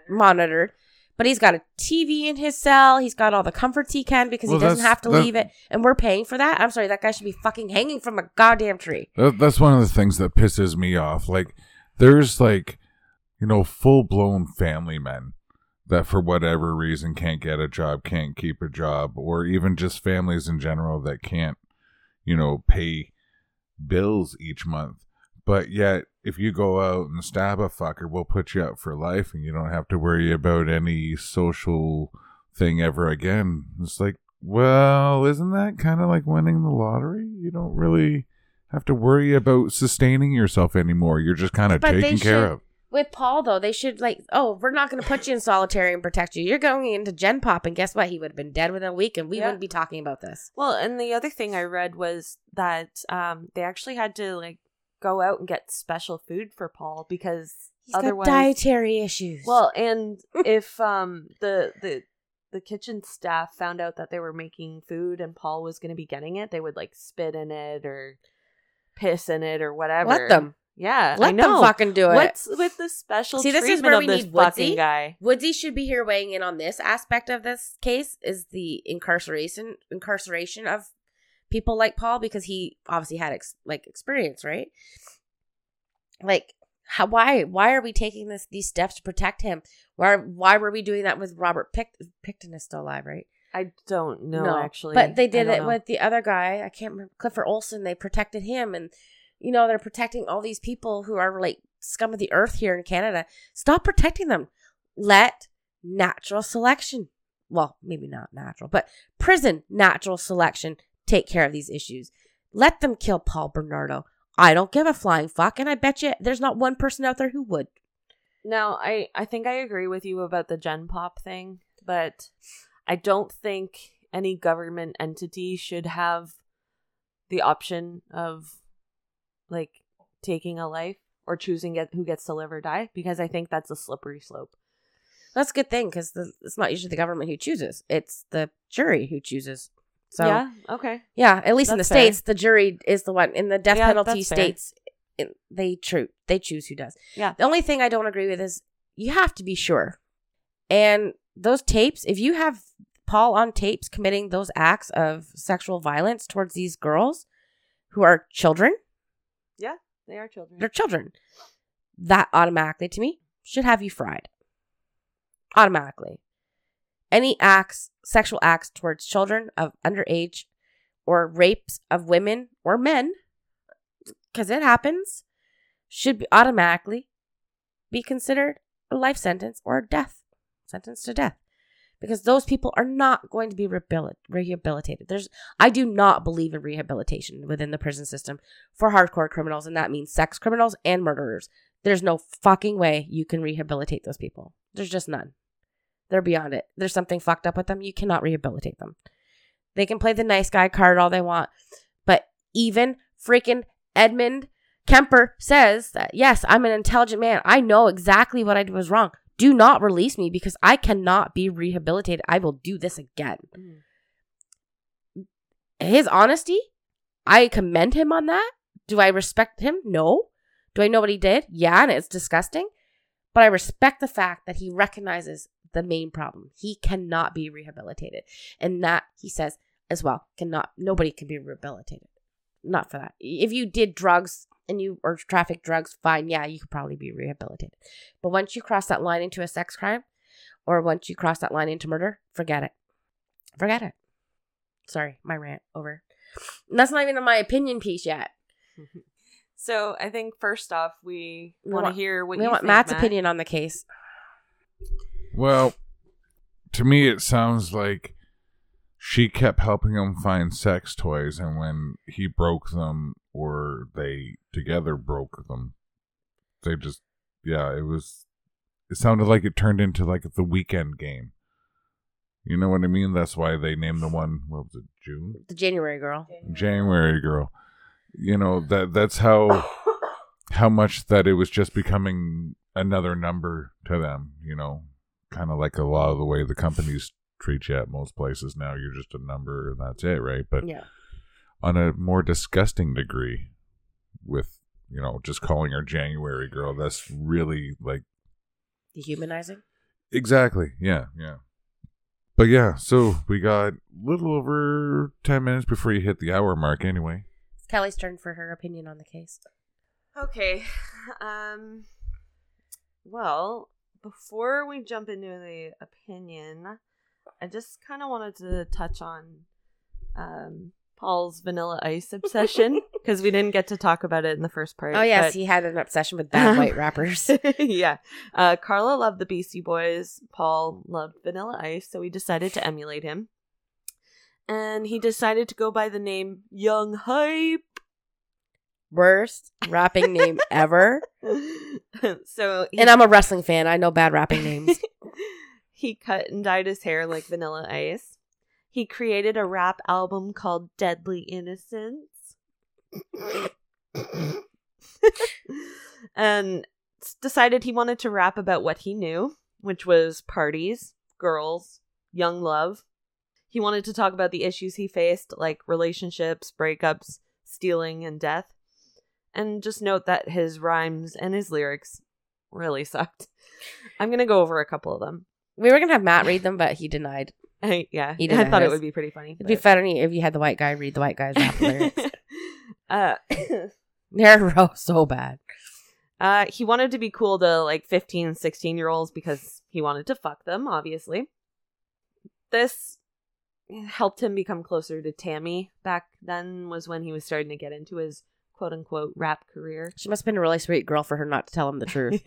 monitored, but he's got a TV in his cell. He's got all the comforts he can because Well, he doesn't have to that- leave it, and we're paying for that. I'm sorry, that guy should be fucking hanging from a goddamn tree. That, that's one of the things that pisses me off. Like, there's like, you know, full blown family men that for whatever reason can't get a job, can't keep a job, or even just families in general that can't, you know, pay bills each month. But yet, if you go out and stab a fucker, we'll put you up for life and you don't have to worry about any social thing ever again. It's like, well, isn't that kind of like winning the lottery? You don't really have to worry about sustaining yourself anymore. You're just kind of But taken care should- of. With Paul though, they should like, oh, we're not going to put you in solitary and protect you. You're going into Gen Pop, and guess what? He would have been dead within a week, and we Yeah. wouldn't be talking about this. Well, and the other thing I read was that um, they actually had to like go out and get special food for Paul because He's otherwise, dietary issues. well, and if um the the the kitchen staff found out that they were making food and Paul was going to be getting it, they would like spit in it or piss in it or whatever. let them, Yeah, I let know. them fucking do it. What's with the special See, this is treatment where of we this need fucking Woodsy. guy? Woodsy should be here weighing in on this aspect of this case is the incarceration incarceration of people like Paul because he obviously had ex- like experience, right? Like how why why are we taking this these steps to protect him? Why why were we doing that with Robert Pict- Picton is still alive, right? I don't know actually, But they did it know. with the other guy. I can't remember Clifford Olson. They protected him, and you know they're protecting all these people who are like scum of the earth here in Canada. Stop protecting them. Let natural selection. Well, maybe not natural, but prison natural selection take care of these issues. Let them kill Paul Bernardo. I don't give a flying fuck, and I bet you there's not one person out there who would. Now, I I think I agree with you about the Gen Pop thing, but I don't think any government entity should have the option of like taking a life or choosing get, who gets to live or die because I think that's a slippery slope. That's a good thing because it's not usually the government who chooses; it's the jury who chooses. So yeah, okay. Yeah, at least in the fair. states, the jury is the one. In the death Yeah, penalty states, it, they true they choose who does. Yeah. The only thing I don't agree with is you have to be sure. And those tapes, if you have Paul on tapes committing those acts of sexual violence towards these girls who are children, Yeah, they are children. they're children. That automatically, to me, should have you fried. Automatically. Any acts, sexual acts towards children of underage or rapes of women or men, because it happens, should be automatically be considered a life sentence or death sentence to death. Because those people are not going to be rehabil- rehabilitated. There's, I do not believe in rehabilitation within the prison system for hardcore criminals, and that means sex criminals and murderers. There's no fucking way you can rehabilitate those people. There's just none. They're beyond it. There's something fucked up with them. You cannot rehabilitate them. They can play the nice guy card all they want, but even freaking Edmund Kemper says that yes, I'm an intelligent man. I know exactly what I was wrong. Do not release me because I cannot be rehabilitated. I will do this again Mm. his honesty, I commend him on that. Do I respect him? No. Do I know what he did? Yeah, and it's disgusting. But I respect the fact that he recognizes the main problem. He cannot be rehabilitated. And that, he says as well, cannot, nobody can be rehabilitated. Not for that. If you did drugs and you, or traffic drugs, fine, yeah, you could probably be rehabilitated. But once you cross that line into a sex crime, or once you cross that line into murder, forget it. Forget it. Sorry, my rant over. And that's not even my opinion piece yet. So I think first off, we We want to hear what we you want think, Matt's Matt. opinion on the case. Well, to me, it sounds like she kept helping him find sex toys, and when he broke them, or they together broke them, they just, yeah, it was, it sounded like it turned into like the weekend game. You know what I mean? That's why they named the one, what was it, June? The January girl. January girl. You know, that that's how how much that it was just becoming another number to them, you know, kind of like a lot of the way the companies treat you at most places now. You're just a number and that's it, right? But Yeah. On a more disgusting degree, with you know, just calling her January girl, that's really like Dehumanizing. exactly, yeah, yeah. But yeah, so we got a little over ten minutes before you hit the hour mark, anyway. It's Kelly's turn for her opinion on the case. Okay. Um well, before we jump into the opinion, I just kind of wanted to touch on um Paul's vanilla ice obsession because we didn't get to talk about it in the first part. Oh yes, but- he had an obsession with bad white rappers. yeah. Uh, Karla loved the Beastie Boys. Paul loved Vanilla Ice, so he decided to emulate him. And he decided to go by the name Young Hype. Worst rapping name ever. so he, And I'm a wrestling fan. I know bad rapping names. he cut and dyed his hair like Vanilla Ice. He created a rap album called Deadly Innocence. and decided he wanted to rap about what he knew, which was parties, girls, young love. He wanted to talk about the issues he faced, like relationships, breakups, stealing, and death. And just note that his rhymes and his lyrics really sucked. I'm going to go over a couple of them. We were gonna have Matt read them, but he denied. yeah, He I did thought it would be pretty funny. It'd be funny if you had the white guy read the white guy's rap lyrics. uh, They're so bad. Uh, he wanted to be cool to like 15, 16 year olds because he wanted to fuck them, obviously. This helped him become closer to Tammy back then, was when he was starting to get into his quote unquote rap career. She must have been a really sweet girl for her not to tell him the truth.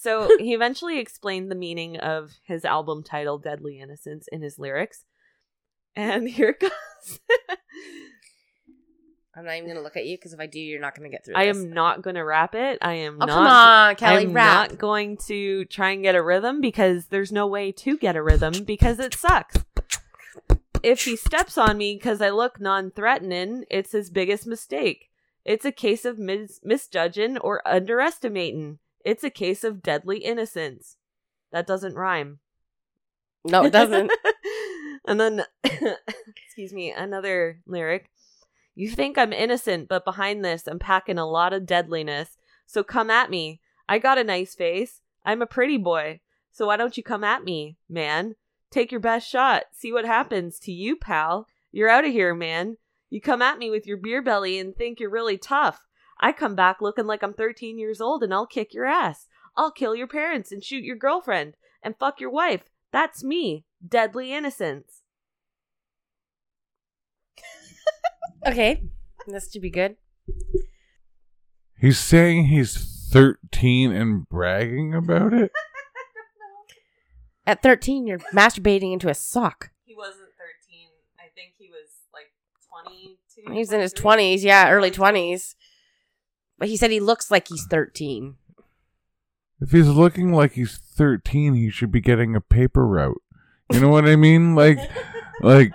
So he eventually explained the meaning of his album title, Deadly Innocence, in his lyrics. And here it goes. I'm not even gonna look at you because if I do, you're not gonna get through. I this. am not going to rap it. I am Oh not. come on, Kelly, I'm rap. not going to try and get a rhythm because there's no way to get a rhythm because it sucks. If he steps on me because I look non-threatening, it's his biggest mistake. It's a case of mis- misjudging or underestimating. It's a case of deadly innocence. That doesn't rhyme. No, it doesn't. And then, excuse me, another lyric. You think I'm innocent, but behind this, I'm packing a lot of deadliness. So come at me. I got a nice face. I'm a pretty boy. So why don't you come at me, man? Take your best shot. See what happens to you, pal. You're out of here, man. You come at me with your beer belly and think you're really tough. I come back looking like I'm 13 years old and I'll kick your ass. I'll kill your parents and shoot your girlfriend and fuck your wife. That's me. Deadly innocence. Okay, this should be good. He's saying he's 13 and bragging about it? At 13, you're masturbating into a sock. He wasn't 13. I think he was like 22. He's in his 20s, yeah, early 20s. But he said he looks like he's 13. If he's looking like he's 13, he should be getting a paper route. You know what I mean? Like, like,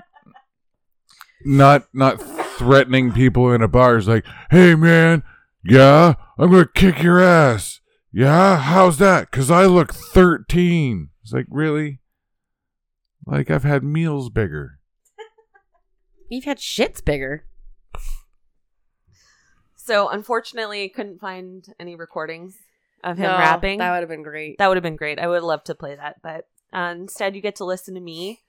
not not threatening people in a bar. It's like, hey man, yeah, I'm gonna kick your ass. Yeah, how's that? Cause I look 13. It's like, really? Like I've had meals bigger. You've had shits bigger. So unfortunately, I couldn't find any recordings of him No, rapping. That would have been great. That would have been great. I would love to play that, but uh, instead you get to listen to me.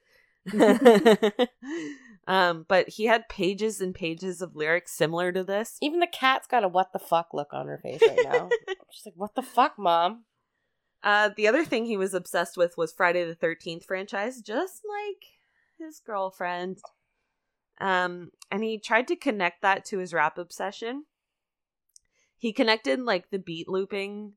um, but he had pages and pages of lyrics similar to this. Even the cat's got a what the fuck look on her face right now. She's like, what the fuck, mom? Uh, the other thing he was obsessed with was Friday the Thirteenth franchise, just like his girlfriend. Um, and he tried to connect that to his rap obsession. He connected like the beat looping,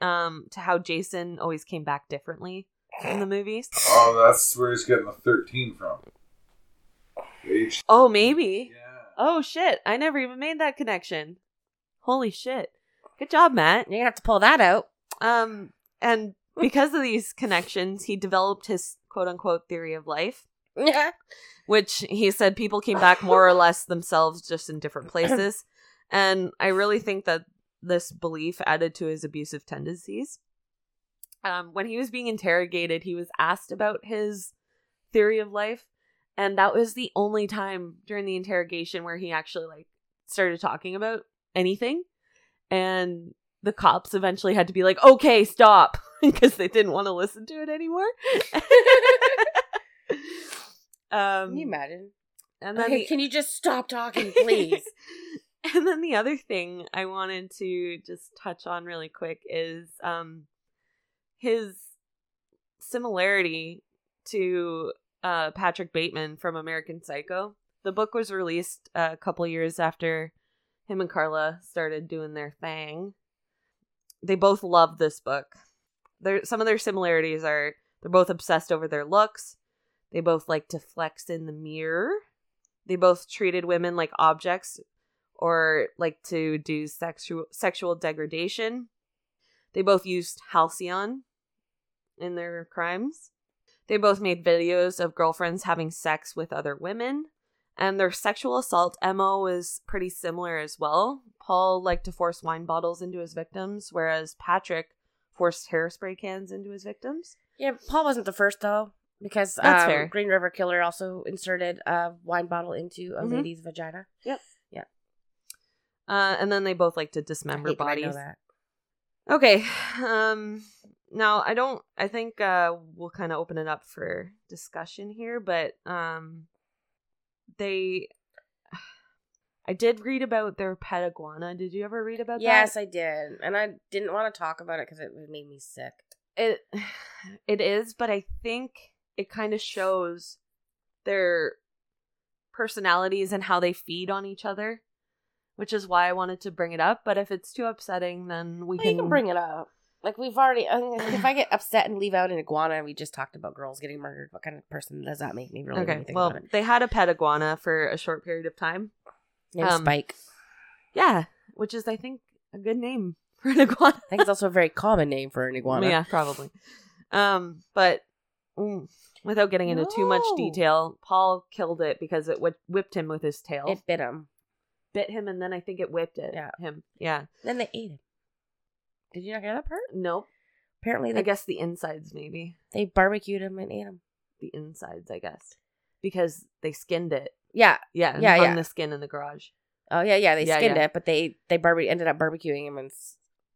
um, to how Jason always came back differently in the movies. Oh, that's where he's getting the 13 from. H- Oh, maybe. yeah. Oh shit! I never even made that connection. Holy shit! Good job, Matt. You're gonna have to pull that out. Um, and because of these connections, he developed his quote unquote theory of life, Yeah. which he said people came back more or less themselves, just in different places. And I really think that this belief added to his abusive tendencies. Um, when he was being interrogated, he was asked about his theory of life, and that was the only time during the interrogation where he actually like started talking about anything. And the cops eventually had to be like, "Okay, stop," because they didn't want to listen to it anymore. um, Can you imagine? and then Okay, the- can you just stop talking, please? and then the other thing I wanted to just touch on really quick is um his similarity to uh Patrick Bateman from American Psycho. The book was released a couple years after him and Karla started doing their thing. They both love this book. There some of their similarities are they're both obsessed over their looks. They both like to flex in the mirror. They both treated women like objects or like to do sexual sexual degradation. They both used Halcion in their crimes. They both made videos of girlfriends having sex with other women. And their sexual assault MO was pretty similar as well. Paul liked to force wine bottles into his victims, whereas Patrick forced hairspray cans into his victims. yeah, Paul wasn't the first though, because That's um, fair. Green River Killer also inserted a wine bottle into a Mhm. lady's vagina. Uh, and then they both like to dismember hate that I know bodies. that. Okay. Um now I don't I think uh we'll kind of open it up for discussion here, but um they I did read about their pet iguana. Did you ever read about Yes, that? I did, and I didn't want to talk about it because it made me sick. It it is, but I think it kind of shows their personalities and how they feed on each other, which is why I wanted to bring it up, but if it's too upsetting then we Well, you can bring it up. Like we've already. I mean, if I get upset and leave out an iguana, we just talked about girls getting murdered. What kind of person does that make me? Really? Okay. think Well, they had a pet iguana for a short period of time. Named um, Spike. Yeah, which is I think a good name for an iguana. I think it's also a very common name for an iguana. Yeah, probably. Um, but mm, without getting into too much detail, Paul killed it because it whi- whipped him with his tail. It bit him. Bit him, and then I think it whipped it. Yeah. him. Yeah. Then they ate him. Did you not hear that part? Nope. Apparently, they I guess the insides, maybe they barbecued him and ate him. the insides. I guess. because they skinned it. Yeah. Yeah, Yeah, hung yeah. the skin in the garage. Oh yeah, yeah. They Yeah, skinned yeah. it, but they they barbe- ended up barbecuing him and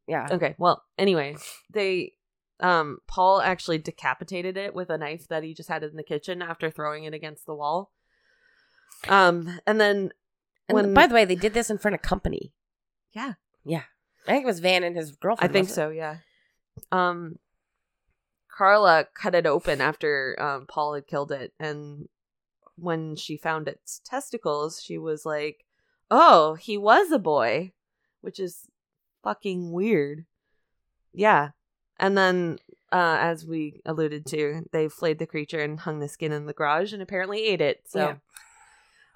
yeah. Okay, well, anyway, they um Paul actually decapitated it with a knife that he just had in the kitchen after throwing it against the wall. Um and then And when by the way, they did this in front of company. yeah, Yeah. I think it was Van and his girlfriend. I think so, yeah. Um Karla cut it open after um Paul had killed it and when she found its testicles, she was like, "Oh, he was a boy," which is fucking weird. Yeah. And then uh as we alluded to, they flayed the creature and hung the skin in the garage and apparently ate it. So Yeah.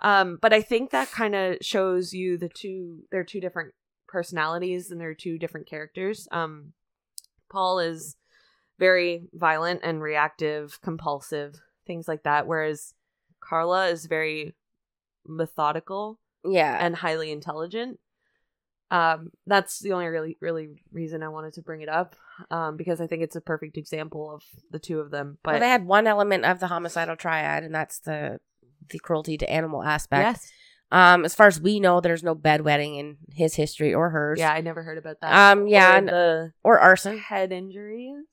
Um but I think that kind of shows you the two they're two different personalities and they're two different characters. Um Paul is very violent and reactive, compulsive, things like that whereas Karla is very methodical? Yeah. and highly intelligent. Um, that's the only really, really reason I wanted to bring it up, um, because I think it's a perfect example of the two of them. But well, they had one element of the homicidal triad, and that's the the cruelty to animal aspect. yes, Um, as far as we know, there's no bedwetting in his history or hers. yeah, I never heard about that. Um, yeah, Or and- the Or arson. head injuries.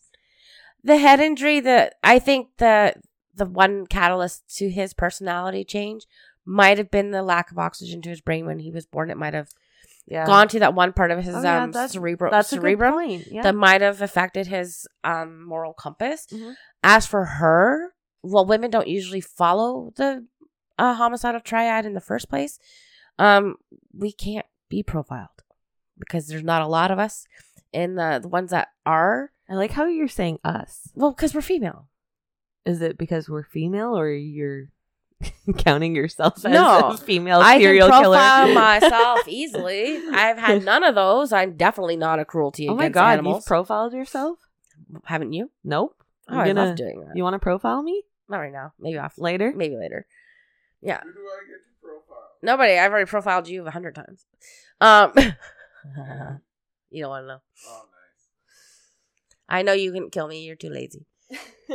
The head injury. The I think the the one catalyst to his personality change might have been the lack of oxygen to his brain when he was born. It might have Yeah, gone to that one part of his Oh, yeah, um that's- cerebral that's a good cerebrum point. Yeah, that might have affected his um moral compass. Mhm. As for her, well, women don't usually follow the uh, homicidal triad in the first place. Um, we can't be profiled because there's not a lot of us, and the the ones that are, I like how you're saying us. well, because we're female. Is it because we're female, or you're counting yourself as No. a female serial killer? I can profile killer? myself easily. I've had none of those. I'm definitely not a cruelty oh against my god, animals. you've profiled yourself? Haven't you? Nope. Oh, You're I gonna- love doing that. You want to profile me Not right now. Maybe off later? Maybe later. Yeah. Who do I get to profile? Nobody. I've already profiled you a hundred times. Um, you don't want to know. Oh, nice. I know you can kill me. You're too lazy.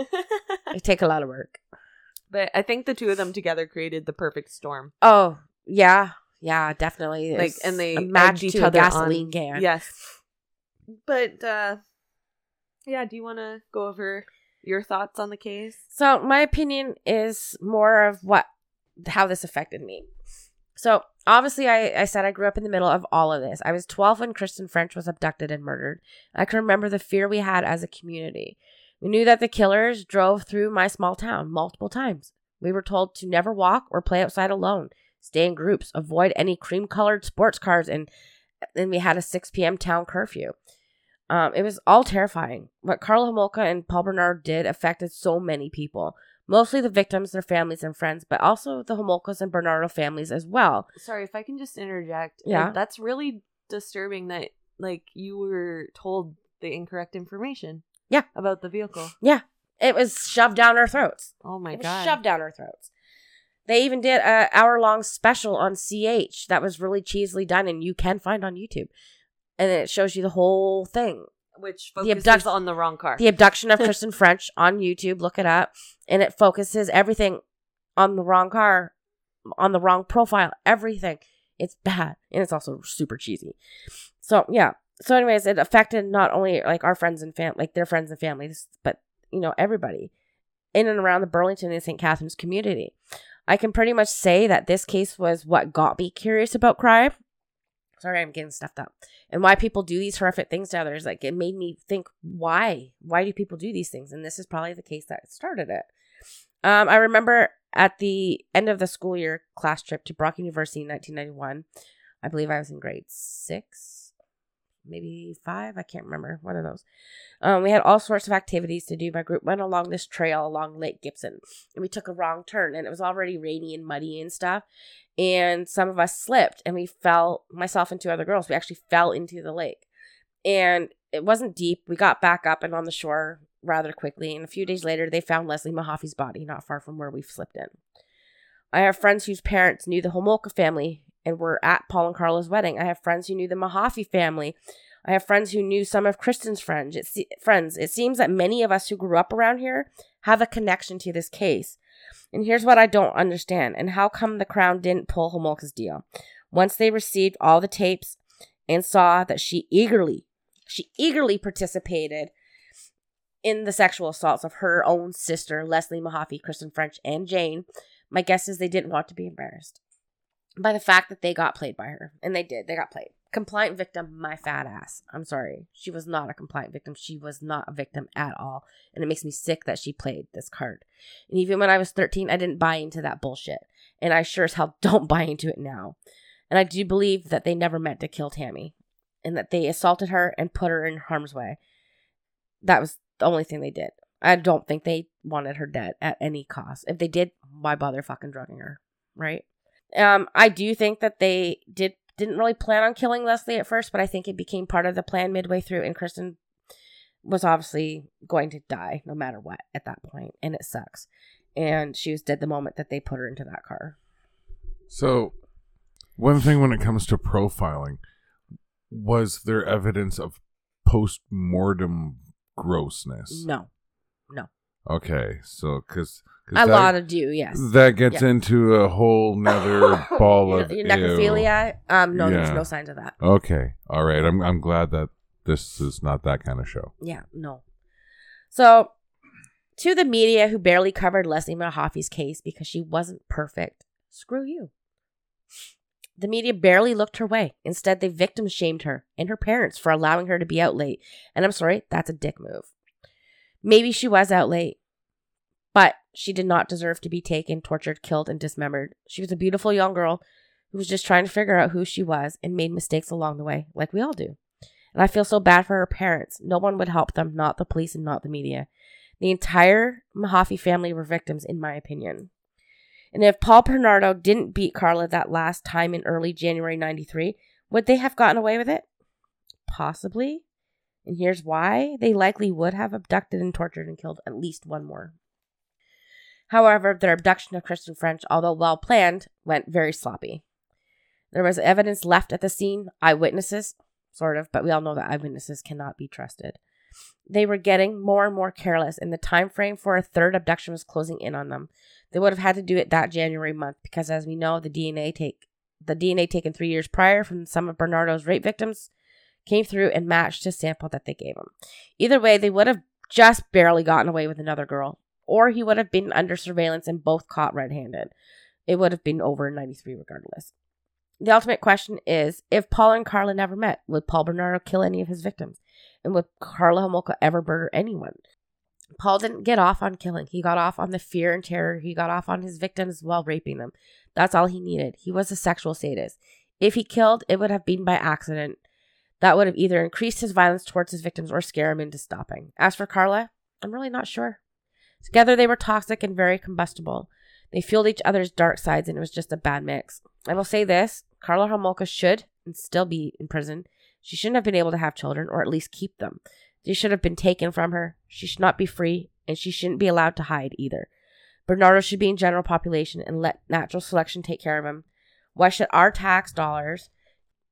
It take a lot of work. but I think the two of them together created the perfect storm. Oh yeah, yeah, definitely. Like, It's and they a match each to a other gasoline on. can. Yes. But uh yeah, do you want to go over your thoughts on the case? So my opinion is more of what how this affected me. So obviously I, I said I grew up in the middle of all of this. I was 12 when Kristen French was abducted and murdered. I can remember the fear we had as a community. We knew that the killers drove through my small town multiple times. We were told to never walk or play outside alone, stay in groups, avoid any cream colored sports cars, and then we had a 6 p.m. town curfew. Um, it was all terrifying. What Karla Homolka and Paul Bernard did affected so many people, mostly the victims, their families, and friends, but also the Homolkas and Bernardo families as well. Sorry if I can just interject. Yeah. Uh, That's really disturbing that like you were told the incorrect information. Yeah. About the vehicle. Yeah. It was shoved down our throats. Oh my It was god. shoved down our throats. They even did a hour long special on CH that was really cheesily done, and you can find on YouTube. And it shows you the whole thing. Which The focuses abduct- on the wrong car. The abduction of Kristen French on YouTube. Look it up, and it focuses everything on the wrong car, on the wrong profile. Everything. It's bad, and it's also super cheesy. So yeah. So, anyways, it affected not only like our friends and fam, like their friends and families, but you know everybody in and around the Burlington and St. Catharines community. I can pretty much say that this case was what got me curious about crime. Sorry, I'm getting stuffed up. And why people do these horrific things to others. Like, it made me think, why? Why do people do these things? And this is probably the case that started it. Um, I remember at the end of the school year class trip to Brock University in 1991, I believe I was in grade six, maybe five. I can't remember. One of those. Um, we had all sorts of activities to do. My group went along this trail along Lake Gibson, and we took a wrong turn, and it was already rainy and muddy and stuff. And some of us slipped, and we fell. Myself and two other girls, we actually fell into the lake, and it wasn't deep. We got back up and on the shore rather quickly, and a few days later, they found Leslie Mahaffey's body not far from where we slipped in. I have friends whose parents knew the Homolka family and we were at Paul and Karla's wedding. I have friends who knew the Mahaffey family. I have friends who knew some of Kristen's friends. It se- friends. It seems that many of us who grew up around here have a connection to this case. And here's what I don't understand and how come the Crown didn't pull Homolka's deal? Once they received all the tapes and saw that she eagerly, she eagerly participated in the sexual assaults of her own sister, Leslie Mahaffey, Kristen French, and Jane, my guess is they didn't want to be embarrassed by the fact that they got played by her. And they did. They got played. Compliant victim, my fat ass. I'm sorry. She was not a compliant victim. She was not a victim at all. And it makes me sick that she played this card. And even when I was 13, I didn't buy into that bullshit. And I sure as hell don't buy into it now. And I do believe that they never meant to kill Tammy and that they assaulted her and put her in harm's way. That was the only thing they did. I don't think they wanted her dead at any cost. If they did, why bother fucking drugging her, right? Um, I do think that they did didn't really plan on killing Leslie at first, but I think it became part of the plan midway through, and Kristen was obviously going to die no matter what at that point, and it sucks. And she was dead the moment that they put her into that car. So, one thing when it comes to profiling, was there evidence of post mortem grossness? No, no, Okay, so because a lot of do, yes. that gets Yeah. into a whole nother ball of your ew. necrophilia. Um, no, there's no signs of that. Okay, all right. I'm I'm glad that this is not that kind of show. Yeah, no. So, to the media who barely covered Leslie Mahaffey's case because she wasn't perfect, screw you. The media barely looked her way. Instead, they victim shamed her and her parents for allowing her to be out late. And I'm sorry, that's a dick move. Maybe she was out late, but she did not deserve to be taken, tortured, killed, and dismembered. She was a beautiful young girl who was just trying to figure out who she was and made mistakes along the way, like we all do. And I feel so bad for her parents. No one would help them, not the police and not the media. The entire Mahaffey family were victims, in my opinion. And if Paul Bernardo didn't beat Karla that last time in early January 93, would they have gotten away with it? Possibly. And here's why they likely would have abducted and tortured and killed at least one more. However, their abduction of Kristen French, although well planned, went very sloppy. There was evidence left at the scene, eyewitnesses, sort of, but we all know that eyewitnesses cannot be trusted. They were getting more and more careless, and the time frame for a third abduction was closing in on them. They would have had to do it that January month because, as we know, the DNA take the DNA taken three years prior from some of Bernardo's rape victims came through and matched his sample that they gave him. Either way, they would have just barely gotten away with another girl, or he would have been under surveillance and both caught red-handed. It would have been over in 93 regardless. The ultimate question is if Paul and Karla never met, would Paul Bernardo kill any of his victims? And would Karla Homolka ever murder anyone? Paul didn't get off on killing. He got off on the fear and terror. He got off on his victims while raping them. That's all he needed. He was a sexual sadist. If he killed, it would have been by accident. That would have either increased his violence towards his victims or scare him into stopping. As for Karla, I'm really not sure. Together they were toxic and very combustible. They fueled each other's dark sides and it was just a bad mix. I will say this Karla Homolka should and still be in prison. She shouldn't have been able to have children or at least keep them. They should have been taken from her. She should not be free and she shouldn't be allowed to hide either. Bernardo should be in general population and let natural selection take care of him. Why should our tax dollars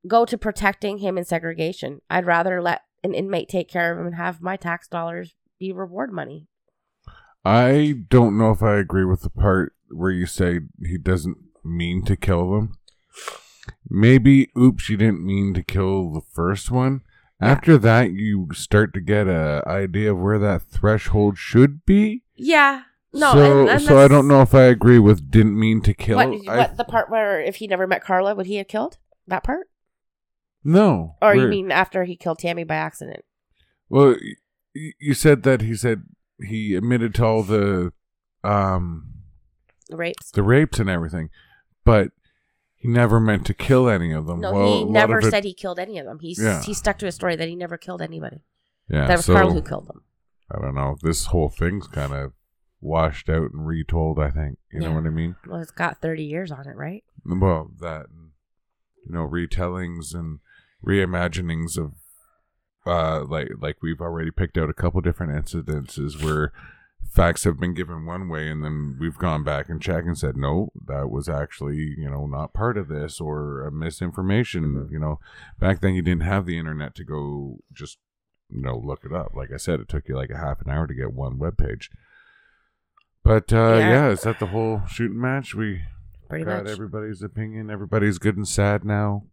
go to protecting him in segregation? I'd rather let an inmate take care of him and have my tax dollars be reward money. I don't know if I agree with the part where you say he doesn't mean to kill them. Maybe, oops, you didn't mean to kill the first one. After that, you start to get a idea of where that threshold should be. Yeah. No, so and, and so I don't know if I agree with didn't mean to kill. What, I- what the part where if he never met Karla, would he have killed that part? No. Or you mean after he killed Tammy by accident? Well, y- you said that he said he admitted to all the um The rapes? the rapes and everything, but he never meant to kill any of them. No, well, a he lot never of it- said he killed any of them. He Yeah. he stuck to his story that he never killed anybody. Yeah, that was so Karla who killed them. I don't know. This whole thing's kind of washed out and retold. I think you know Yeah. what I mean. Well, it's got thirty years on it, right? Well, that and, you know retellings and reimaginings of uh like like we've already picked out a couple different incidences where facts have been given one way and then we've gone back and checked and said no that was actually you know not part of this or a misinformation you know back then you didn't have the internet to go just you know look it up like i said it took you like a half an hour to get one web page But uh, Yeah. yeah. is that the whole shooting match? We Pretty got much. everybody's opinion. Everybody's good and sad now.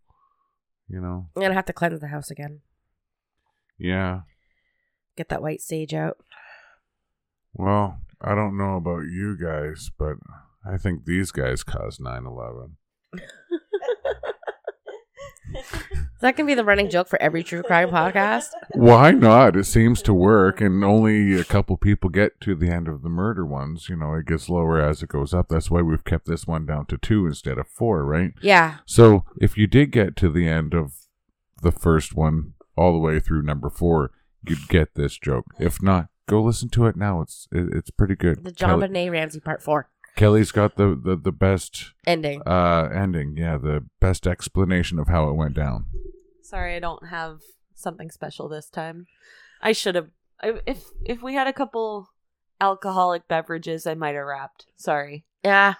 You know, I'm gonna have to cleanse the house again. yeah. Get that white sage out. Well, I don't know about you guys, but I think these guys caused 9/11. That can be the running joke for every true crime podcast. Why not? It seems to work, and only a couple people get to the end of the murder ones. You know, it gets lower as it goes up. That's why we've kept this one down to two instead of four, right? Yeah. So if you did get to the end of the first one all the way through number four, you'd get this joke. If not, go listen to it now. It's it, it's pretty good. The John Kelly- Benet Ramsey part four Kelly's got the, the, the best ending. uh, ending. Yeah, the best explanation of how it went down. Sorry, I don't have something special this time. I should have. If if we had a couple alcoholic beverages, I might have wrapped. Sorry. Yeah.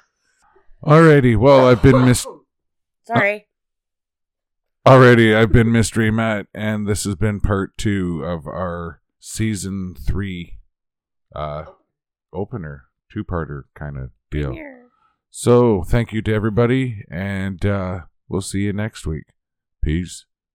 Alrighty, well I've been Miss Sorry. Alrighty, I've been Mystery Matt, and this has been part two of our season three uh opener, two parter kind of deal. So thank you to everybody, and uh we'll see you next week. Peace.